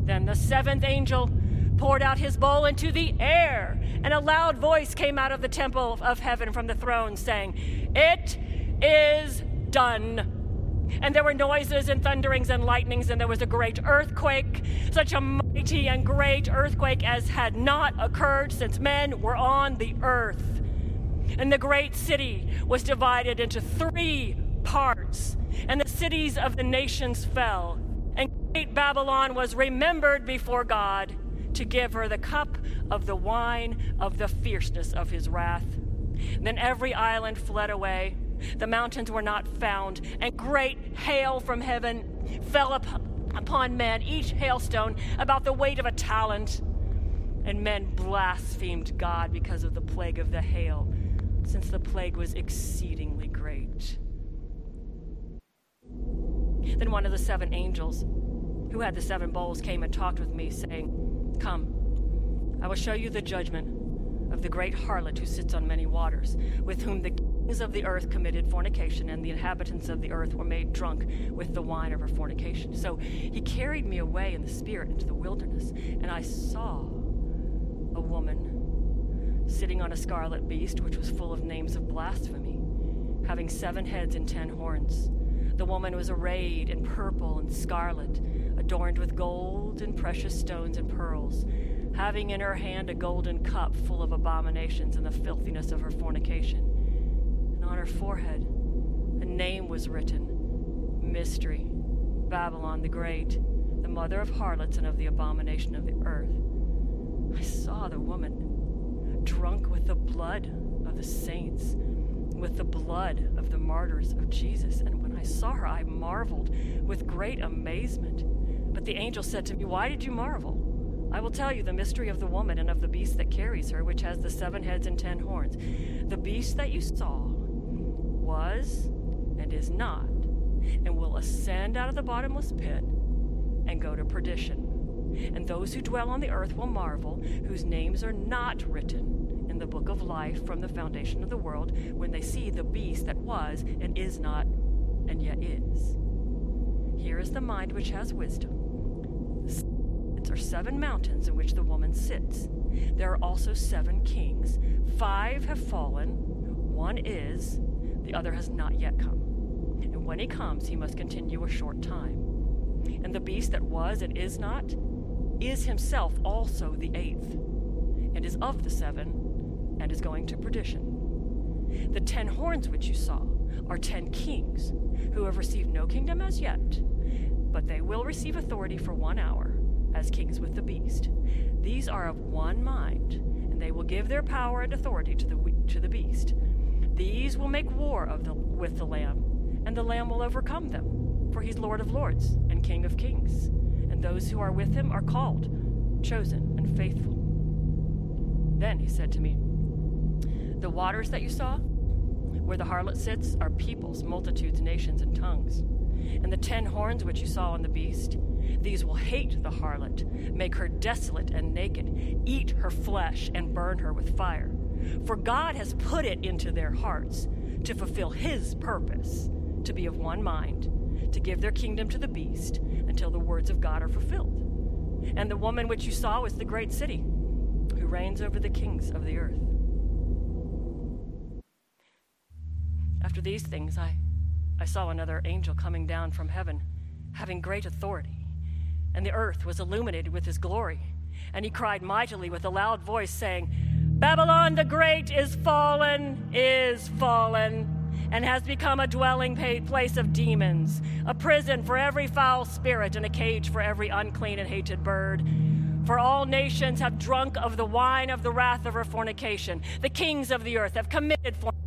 then the seventh angel poured out his bowl into the air, and a loud voice came out of the temple of heaven from the throne, saying, It is done. And there were noises and thunderings and lightnings, and there was a great earthquake, such a mighty and great earthquake as had not occurred since men were on the earth. And the great city was divided into three parts, and the cities of the nations fell And great Babylon was remembered before God to give her the cup of the wine of the fierceness of his wrath. Then every island fled away. The mountains were not found, and great hail from heaven fell up upon men, each hailstone about the weight of a talent. And men blasphemed God because of the plague of the hail, since the plague was exceedingly great. Then one of the seven angels who had the seven bowls, came and talked with me, saying, Come, I will show you the judgment of the great harlot who sits on many waters, with whom the kings of the earth committed fornication, and the inhabitants of the earth were made drunk with the wine of her fornication. So he carried me away in the spirit into the wilderness, and I saw a woman sitting on a scarlet beast, which was full of names of blasphemy, having seven heads and ten horns. The woman was arrayed in purple and scarlet adorned with gold and precious stones and pearls, having in her hand a golden cup full of abominations and the filthiness of her fornication. And on her forehead a name was written Mystery, Babylon the Great, the mother of harlots and of the abomination of the earth. I saw the woman drunk with the blood of the saints, with the blood of the martyrs of Jesus. And when I saw her, I marveled with great amazement. But the angel said to me, Why did you marvel? I will tell you the mystery of the woman and of the beast that carries her, which has the seven heads and ten horns. The beast that you saw was and is not, and will ascend out of the bottomless pit and go to perdition. And those who dwell on the earth will marvel, whose names are not written in the book of life from the foundation of the world, when they see the beast that was and is not and yet is. Here is the mind which has wisdom There are seven mountains in which the woman sits. There are also seven kings. Five have fallen, one is, the other has not yet come. And when he comes, he must continue a short time. And the beast that was and is not is himself also the eighth, and is of the seven, and is going to perdition. The ten horns which you saw are ten kings who have received no kingdom as yet, but they will receive authority for one hour as kings with the beast. These are of one mind, and they will give their power and authority to the, to the beast. These will make war of the, with the Lamb, and the Lamb will overcome them, for he's Lord of lords and King of kings. Those who are with him are called, chosen, and faithful. Then he said to me, The waters that you saw, where the harlot sits, are peoples, multitudes, nations, and tongues. And the ten horns which you saw on the beast, these will hate the harlot, make her desolate and naked, eat her flesh, and burn her with fire. For God has put it into their hearts to fulfill his purpose, to be of one mind, to give their kingdom to the beast until the words of God are fulfilled. And the woman which you saw was the great city, who reigns over the kings of the earth. After these things, I, I saw another angel coming down from heaven, having great authority and the earth was illuminated with his glory. And he cried mightily with a loud voice, saying, Babylon the Great is fallen, is fallen, and has become a dwelling place of demons, a prison for every foul spirit, and a cage for every unclean and hated bird. For all nations have drunk of the wine of the wrath of her fornication. The kings of the earth have committed fornication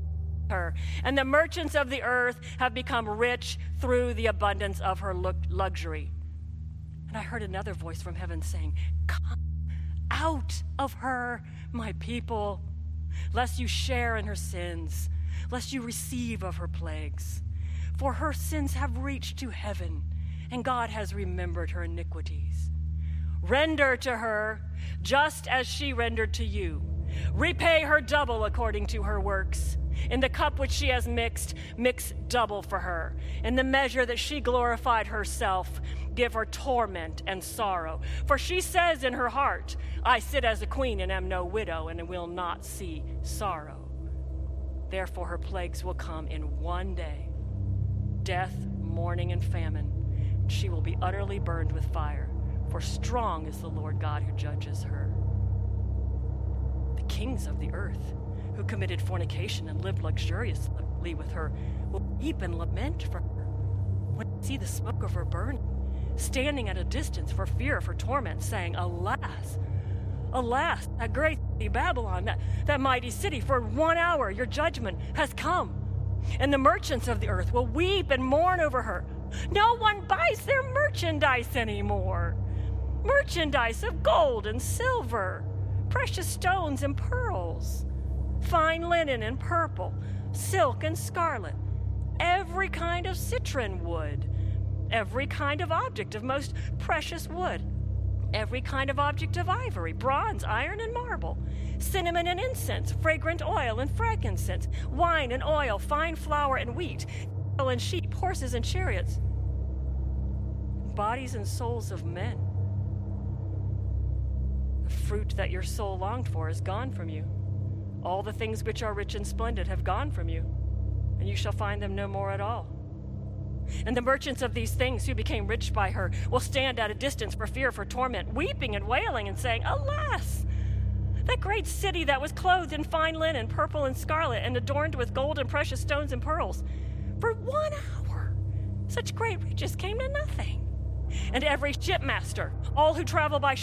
her, and the merchants of the earth have become rich through the abundance of her luxury. And I heard another voice from heaven saying, Come out of her, my people, lest you share in her sins, lest you receive of her plagues. For her sins have reached to heaven, and God has remembered her iniquities. Render to her just as she rendered to you. Repay her double according to her works. In the cup which she has mixed, mix double for her. In the measure that she glorified herself, give her torment and sorrow. For she says in her heart, I sit as a queen and am no widow and will not see sorrow. Therefore, her plagues will come in one day death, mourning, and famine. And she will be utterly burned with fire, for strong is the Lord God who judges her. The kings of the earth who committed fornication and lived luxuriously with her will weep and lament for her when they see the smoke of her burning standing at a distance for fear of her torment, saying, Alas, alas, that great city Babylon, that, that mighty city, for one hour your judgment has come. And the merchants of the earth will weep and mourn over her. No one buys their merchandise anymore. Merchandise of gold and silver, precious stones and pearls, fine linen and purple, silk and scarlet, every kind of citron wood every kind of object of most precious wood, every kind of object of ivory, bronze, iron, and marble, cinnamon and incense, fragrant oil and frankincense, wine and oil, fine flour and wheat, cattle and sheep, horses and chariots, bodies and souls of men. The fruit that your soul longed for is gone from you. All the things which are rich and splendid have gone from you, and you shall find them no more at all. And the merchants of these things who became rich by her will stand at a distance for fear her torment, weeping and wailing and saying, Alas! That great city that was clothed in fine linen, purple and scarlet, and adorned with gold and precious stones and pearls. For one hour, such great riches came to nothing. And every shipmaster, all who travel by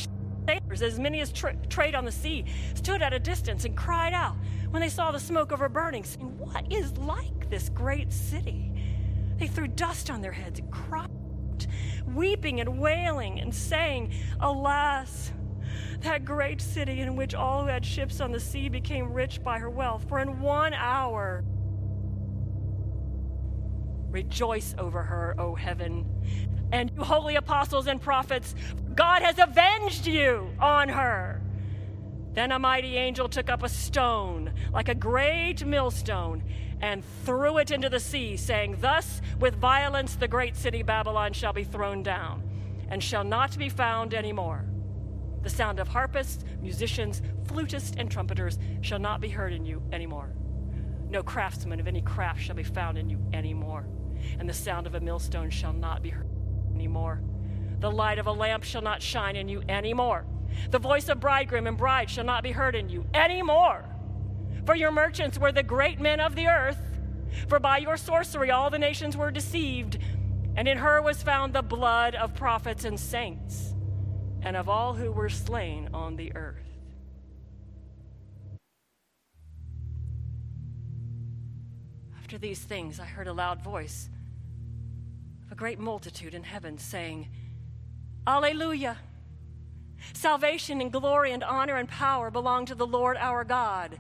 sailors, as many as tra- trade on the sea, stood at a distance and cried out when they saw the smoke of her burning, saying, What is like this great city? They threw dust on their heads and cried, weeping and wailing, and saying, Alas, that great city in which all who had ships on the sea became rich by her wealth, for in one hour. Rejoice over her, O heaven, and you holy apostles and prophets, God has avenged you on her. Then a mighty angel took up a stone, like a great millstone, and threw it into the sea, saying, Thus with violence the great city Babylon shall be thrown down, and shall not be found any more. The sound of harpists, musicians, flutists, and trumpeters shall not be heard in you any anymore. No craftsman of any craft shall be found in you any anymore, and the sound of a millstone shall not be heard any anymore. The light of a lamp shall not shine in you any anymore the voice of bridegroom and bride shall not be heard in you anymore. For your merchants were the great men of the earth. For by your sorcery all the nations were deceived, and in her was found the blood of prophets and saints, and of all who were slain on the earth. After these things, I heard a loud voice of a great multitude in heaven saying, Alleluia! Salvation and glory and honor and power belong to the Lord our God.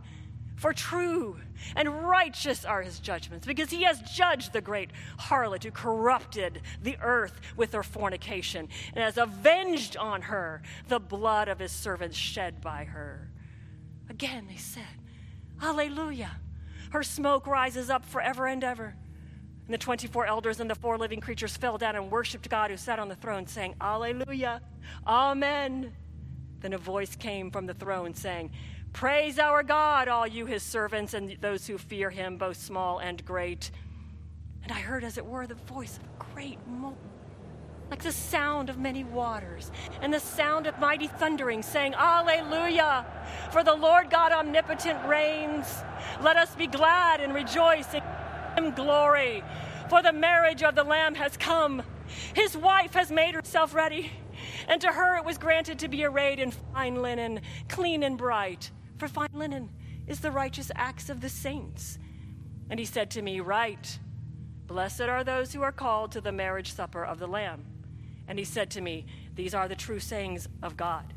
For true and righteous are his judgments, because he has judged the great harlot who corrupted the earth with her fornication, and has avenged on her the blood of his servants shed by her. Again they said, Alleluia! Her smoke rises up forever and ever. And the 24 elders and the four living creatures fell down and worshiped God who sat on the throne, saying, Alleluia, Amen. Then a voice came from the throne saying, Praise our God, all you his servants and those who fear him, both small and great. And I heard, as it were, the voice of a great multitude like the sound of many waters, and the sound of mighty thundering, saying, Alleluia! For the Lord God omnipotent reigns. Let us be glad and rejoice in him glory. For the marriage of the Lamb has come. His wife has made herself ready, and to her it was granted to be arrayed in fine linen, clean and bright. For fine linen is the righteous acts of the saints. And he said to me, Write, blessed are those who are called to the marriage supper of the Lamb. And he said to me, These are the true sayings of God.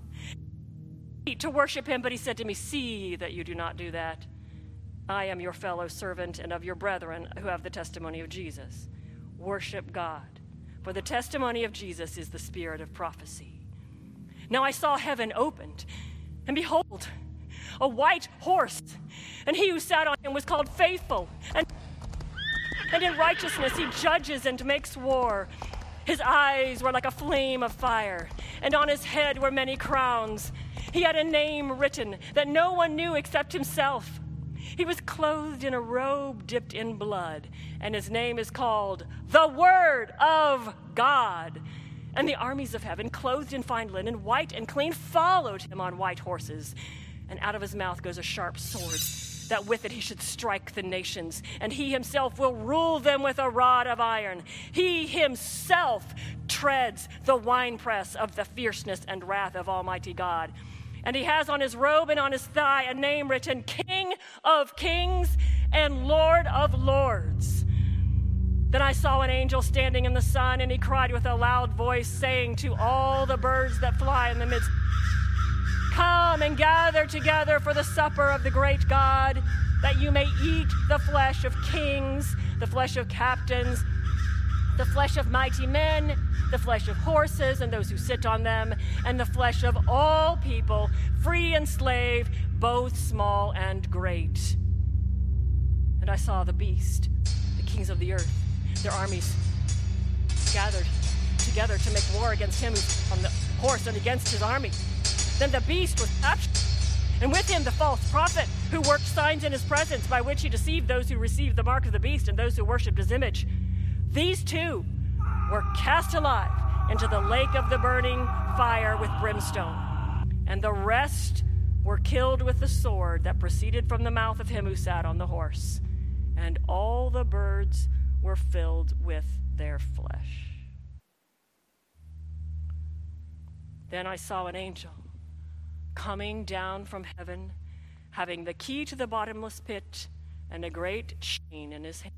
To worship him, but he said to me, See that you do not do that. I am your fellow servant and of your brethren who have the testimony of Jesus. Worship God, for the testimony of Jesus is the spirit of prophecy. Now I saw heaven opened, and behold, a white horse, and he who sat on him was called Faithful, and, and in righteousness he judges and makes war. His eyes were like a flame of fire, and on his head were many crowns. He had a name written that no one knew except himself. He was clothed in a robe dipped in blood, and his name is called the Word of God. And the armies of heaven, clothed in fine linen, white and clean, followed him on white horses. And out of his mouth goes a sharp sword that with it he should strike the nations, and he himself will rule them with a rod of iron. He himself treads the winepress of the fierceness and wrath of Almighty God. And he has on his robe and on his thigh a name written King of Kings and Lord of Lords. Then I saw an angel standing in the sun, and he cried with a loud voice, saying to all the birds that fly in the midst, Come and gather together for the supper of the great God, that you may eat the flesh of kings, the flesh of captains, the flesh of mighty men, the flesh of horses and those who sit on them, and the flesh of all people, free and slave, both small and great. And I saw the beast, the kings of the earth, their armies gathered together to make war against him on the horse and against his army. Then the beast was captured, and with him the false prophet, who worked signs in his presence by which he deceived those who received the mark of the beast and those who worshipped his image. These two were cast alive into the lake of the burning fire with brimstone, and the rest were killed with the sword that proceeded from the mouth of him who sat on the horse, and all the birds were filled with their flesh. Then I saw an angel coming down from heaven, having the key to the bottomless pit and a great chain in his hand.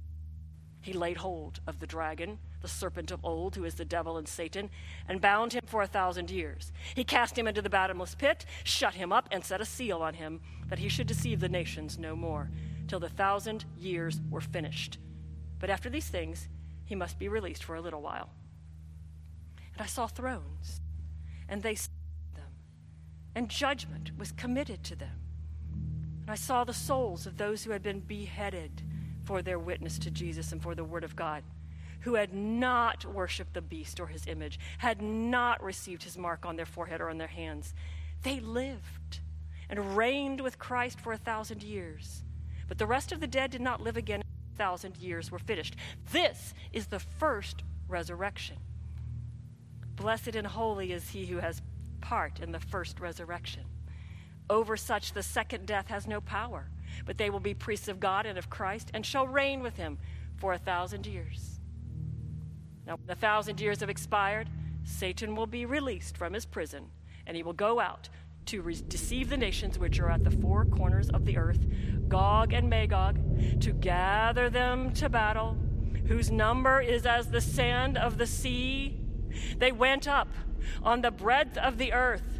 He laid hold of the dragon, the serpent of old, who is the devil and Satan, and bound him for a thousand years. He cast him into the bottomless pit, shut him up, and set a seal on him, that he should deceive the nations no more, till the thousand years were finished. But after these things, he must be released for a little while. And I saw thrones, and they and judgment was committed to them. And I saw the souls of those who had been beheaded for their witness to Jesus and for the Word of God, who had not worshiped the beast or his image, had not received his mark on their forehead or on their hands. They lived and reigned with Christ for a thousand years. But the rest of the dead did not live again a thousand years were finished. This is the first resurrection. Blessed and holy is he who has part in the first resurrection. Over such the second death has no power but they will be priests of God and of Christ and shall reign with him for a thousand years. Now, when the thousand years have expired, Satan will be released from his prison, and he will go out to re- deceive the nations which are at the four corners of the earth, Gog and Magog, to gather them to battle, whose number is as the sand of the sea. They went up on the breadth of the earth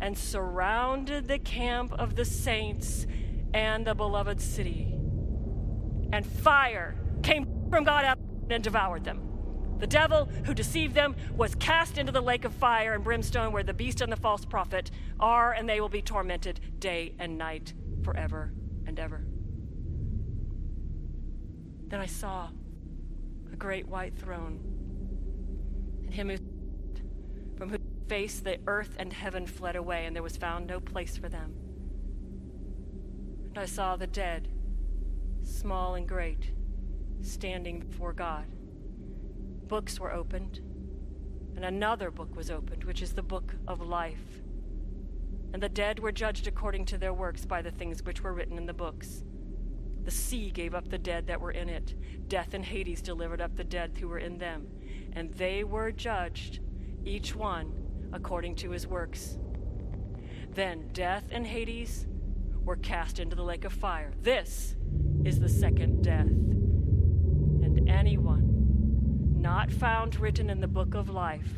and surrounded the camp of the saints and the beloved city. And fire came from God up and devoured them. The devil who deceived them was cast into the lake of fire and brimstone where the beast and the false prophet are, and they will be tormented day and night forever and ever. Then I saw a great white throne, and him who face the earth and heaven fled away, and there was found no place for them. And I saw the dead, small and great, standing before God. Books were opened, and another book was opened, which is the book of life. And the dead were judged according to their works by the things which were written in the books. The sea gave up the dead that were in it. Death and Hades delivered up the dead who were in them. And they were judged, each one according to his works. Then death and Hades were cast into the lake of fire. This is the second death. And anyone not found written in the book of life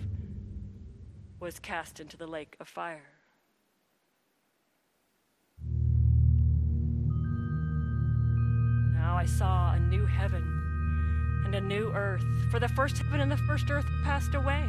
was cast into the lake of fire. Now I saw a new heaven and a new earth, for the first heaven and the first earth passed away,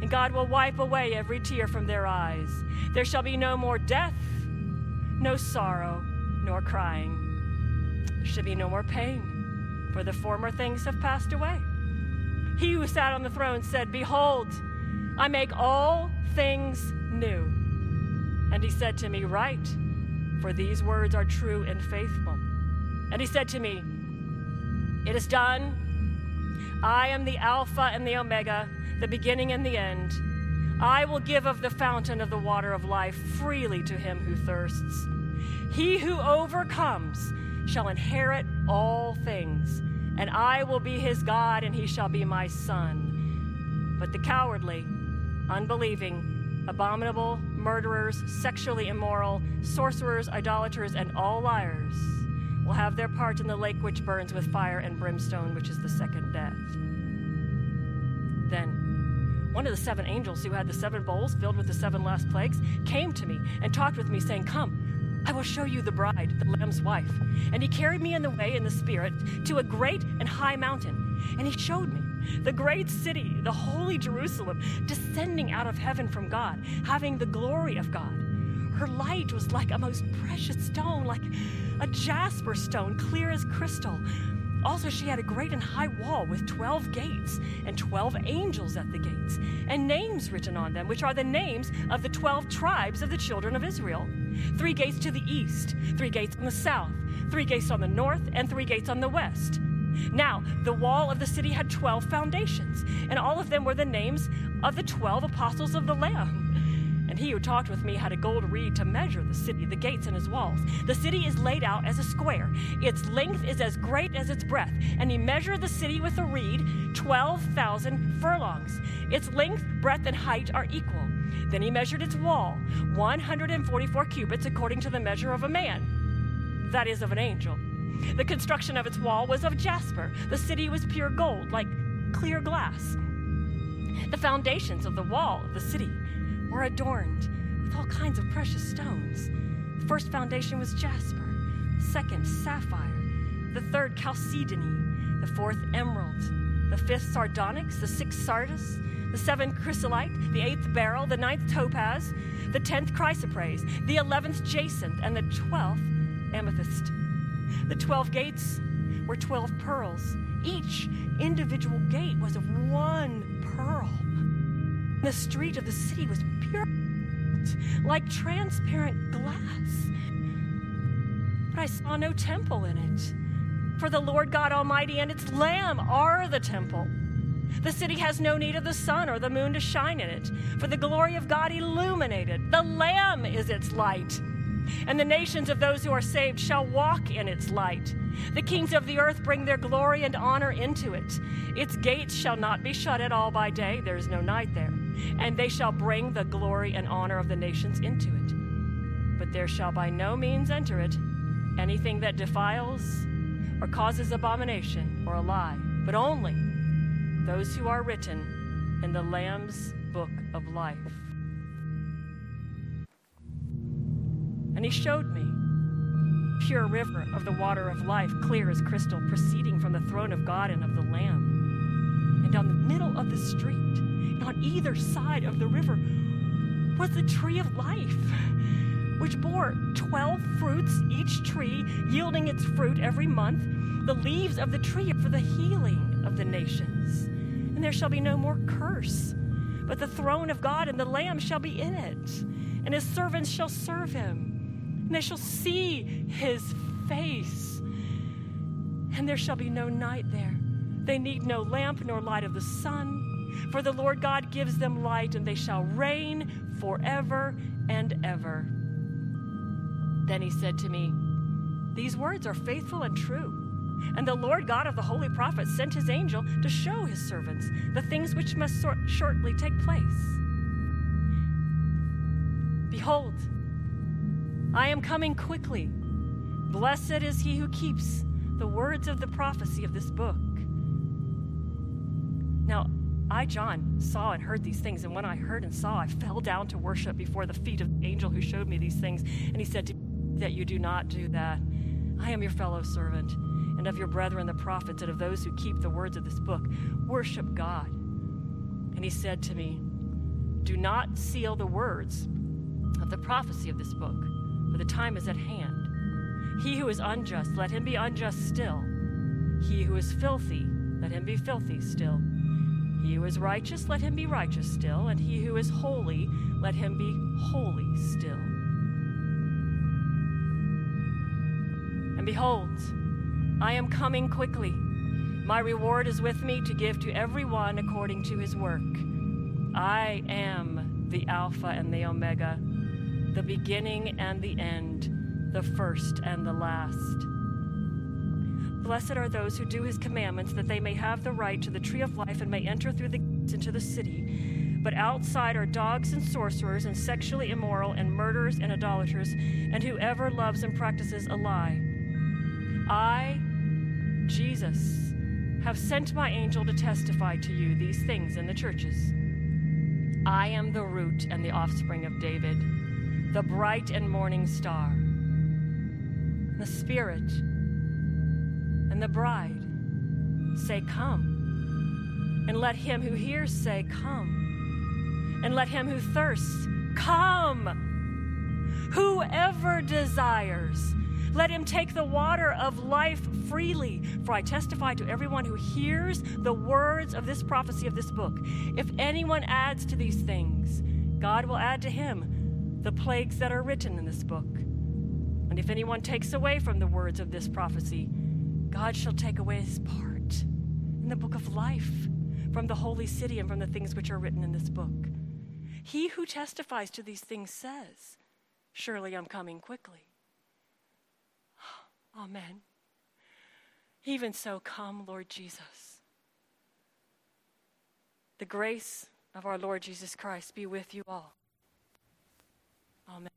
And God will wipe away every tear from their eyes. There shall be no more death no sorrow, nor crying. There should be no more pain, for the former things have passed away. He who sat on the throne said, Behold, I make all things new. And he said to me, Write, for these words are true and faithful. And he said to me, It is done. I am the Alpha and the Omega, the beginning and the end. I will give of the fountain of the water of life freely to him who thirsts. He who overcomes shall inherit all things, and I will be his God, and he shall be my son. But the cowardly, unbelieving, abominable, murderers, sexually immoral, sorcerers, idolaters, and all liars will have their part in the lake which burns with fire and brimstone, which is the second death. One of the seven angels who had the seven bowls filled with the seven last plagues came to me and talked with me, saying, Come, I will show you the bride, the Lamb's wife. And he carried me in the way in the Spirit to a great and high mountain. And he showed me the great city, the holy Jerusalem, descending out of heaven from God, having the glory of God. Her light was like a most precious stone, like a jasper stone, clear as crystal Also, she had a great and high wall with 12 gates, and 12 angels at the gates, and names written on them, which are the names of the 12 tribes of the children of Israel. Three gates to the east, three gates on the south, three gates on the north, and three gates on the west. Now, the wall of the city had 12 foundations, and all of them were the names of the 12 apostles of the Lamb. And he who talked with me had a gold reed to measure the city, the gates, and his walls. The city is laid out as a square. Its length is as great as its breadth. And he measured the city with a reed, 12,000 furlongs. Its length, breadth, and height are equal. Then he measured its wall, 144 cubits according to the measure of a man, that is, of an angel. The construction of its wall was of jasper. The city was pure gold, like clear glass. The foundations of the wall of the city were adorned with all kinds of precious stones. The first foundation was jasper, second, sapphire, the third, chalcedony, the fourth, emerald, the fifth, sardonyx, the sixth, sardius, the seventh, chrysolite, the eighth, beryl, the ninth, topaz, the tenth, chrysoprase, the eleventh, jacinth, and the twelfth, amethyst. The twelve gates were twelve pearls. Each individual gate was of one pearl. The street of the city was pure, like transparent glass. But I saw no temple in it. For the Lord God Almighty and its Lamb are the temple. The city has no need of the sun or the moon to shine in it, for the glory of God illuminated. The Lamb is its light. And the nations of those who are saved shall walk in its light. The kings of the earth bring their glory and honor into it. Its gates shall not be shut at all by day, there is no night there and they shall bring the glory and honor of the nations into it. But there shall by no means enter it anything that defiles or causes abomination or a lie, but only those who are written in the Lamb's book of life. And he showed me pure river of the water of life, clear as crystal, proceeding from the throne of God and of the Lamb. And on the middle of the street, and on either side of the river was the tree of life, which bore 12 fruits, each tree yielding its fruit every month. The leaves of the tree for the healing of the nations. And there shall be no more curse, but the throne of God and the Lamb shall be in it, and his servants shall serve him, and they shall see his face. And there shall be no night there. They need no lamp nor light of the sun for the Lord God gives them light, and they shall reign forever and ever. Then he said to me, These words are faithful and true. And the Lord God of the holy prophets sent his angel to show his servants the things which must so- shortly take place. Behold, I am coming quickly. Blessed is he who keeps the words of the prophecy of this book. Now, I, John, saw and heard these things, and when I heard and saw, I fell down to worship before the feet of the angel who showed me these things. And he said to me, That you do not do that. I am your fellow servant, and of your brethren the prophets, and of those who keep the words of this book. Worship God. And he said to me, Do not seal the words of the prophecy of this book, for the time is at hand. He who is unjust, let him be unjust still. He who is filthy, let him be filthy still. He who is righteous, let him be righteous still, and he who is holy, let him be holy still. And behold, I am coming quickly. My reward is with me to give to every one according to his work. I am the Alpha and the Omega, the beginning and the end, the first and the last. Blessed are those who do his commandments, that they may have the right to the tree of life and may enter through the gates into the city. But outside are dogs and sorcerers, and sexually immoral, and murderers and idolaters, and whoever loves and practices a lie. I, Jesus, have sent my angel to testify to you these things in the churches. I am the root and the offspring of David, the bright and morning star. The Spirit and the bride say, Come. And let him who hears say, Come. And let him who thirsts, Come. Whoever desires, Let him take the water of life freely. For I testify to everyone who hears the words of this prophecy of this book. If anyone adds to these things, God will add to him the plagues that are written in this book. And if anyone takes away from the words of this prophecy, God shall take away his part in the book of life from the holy city and from the things which are written in this book. He who testifies to these things says, Surely I'm coming quickly. (gasps) Amen. Even so, come, Lord Jesus. The grace of our Lord Jesus Christ be with you all. Amen.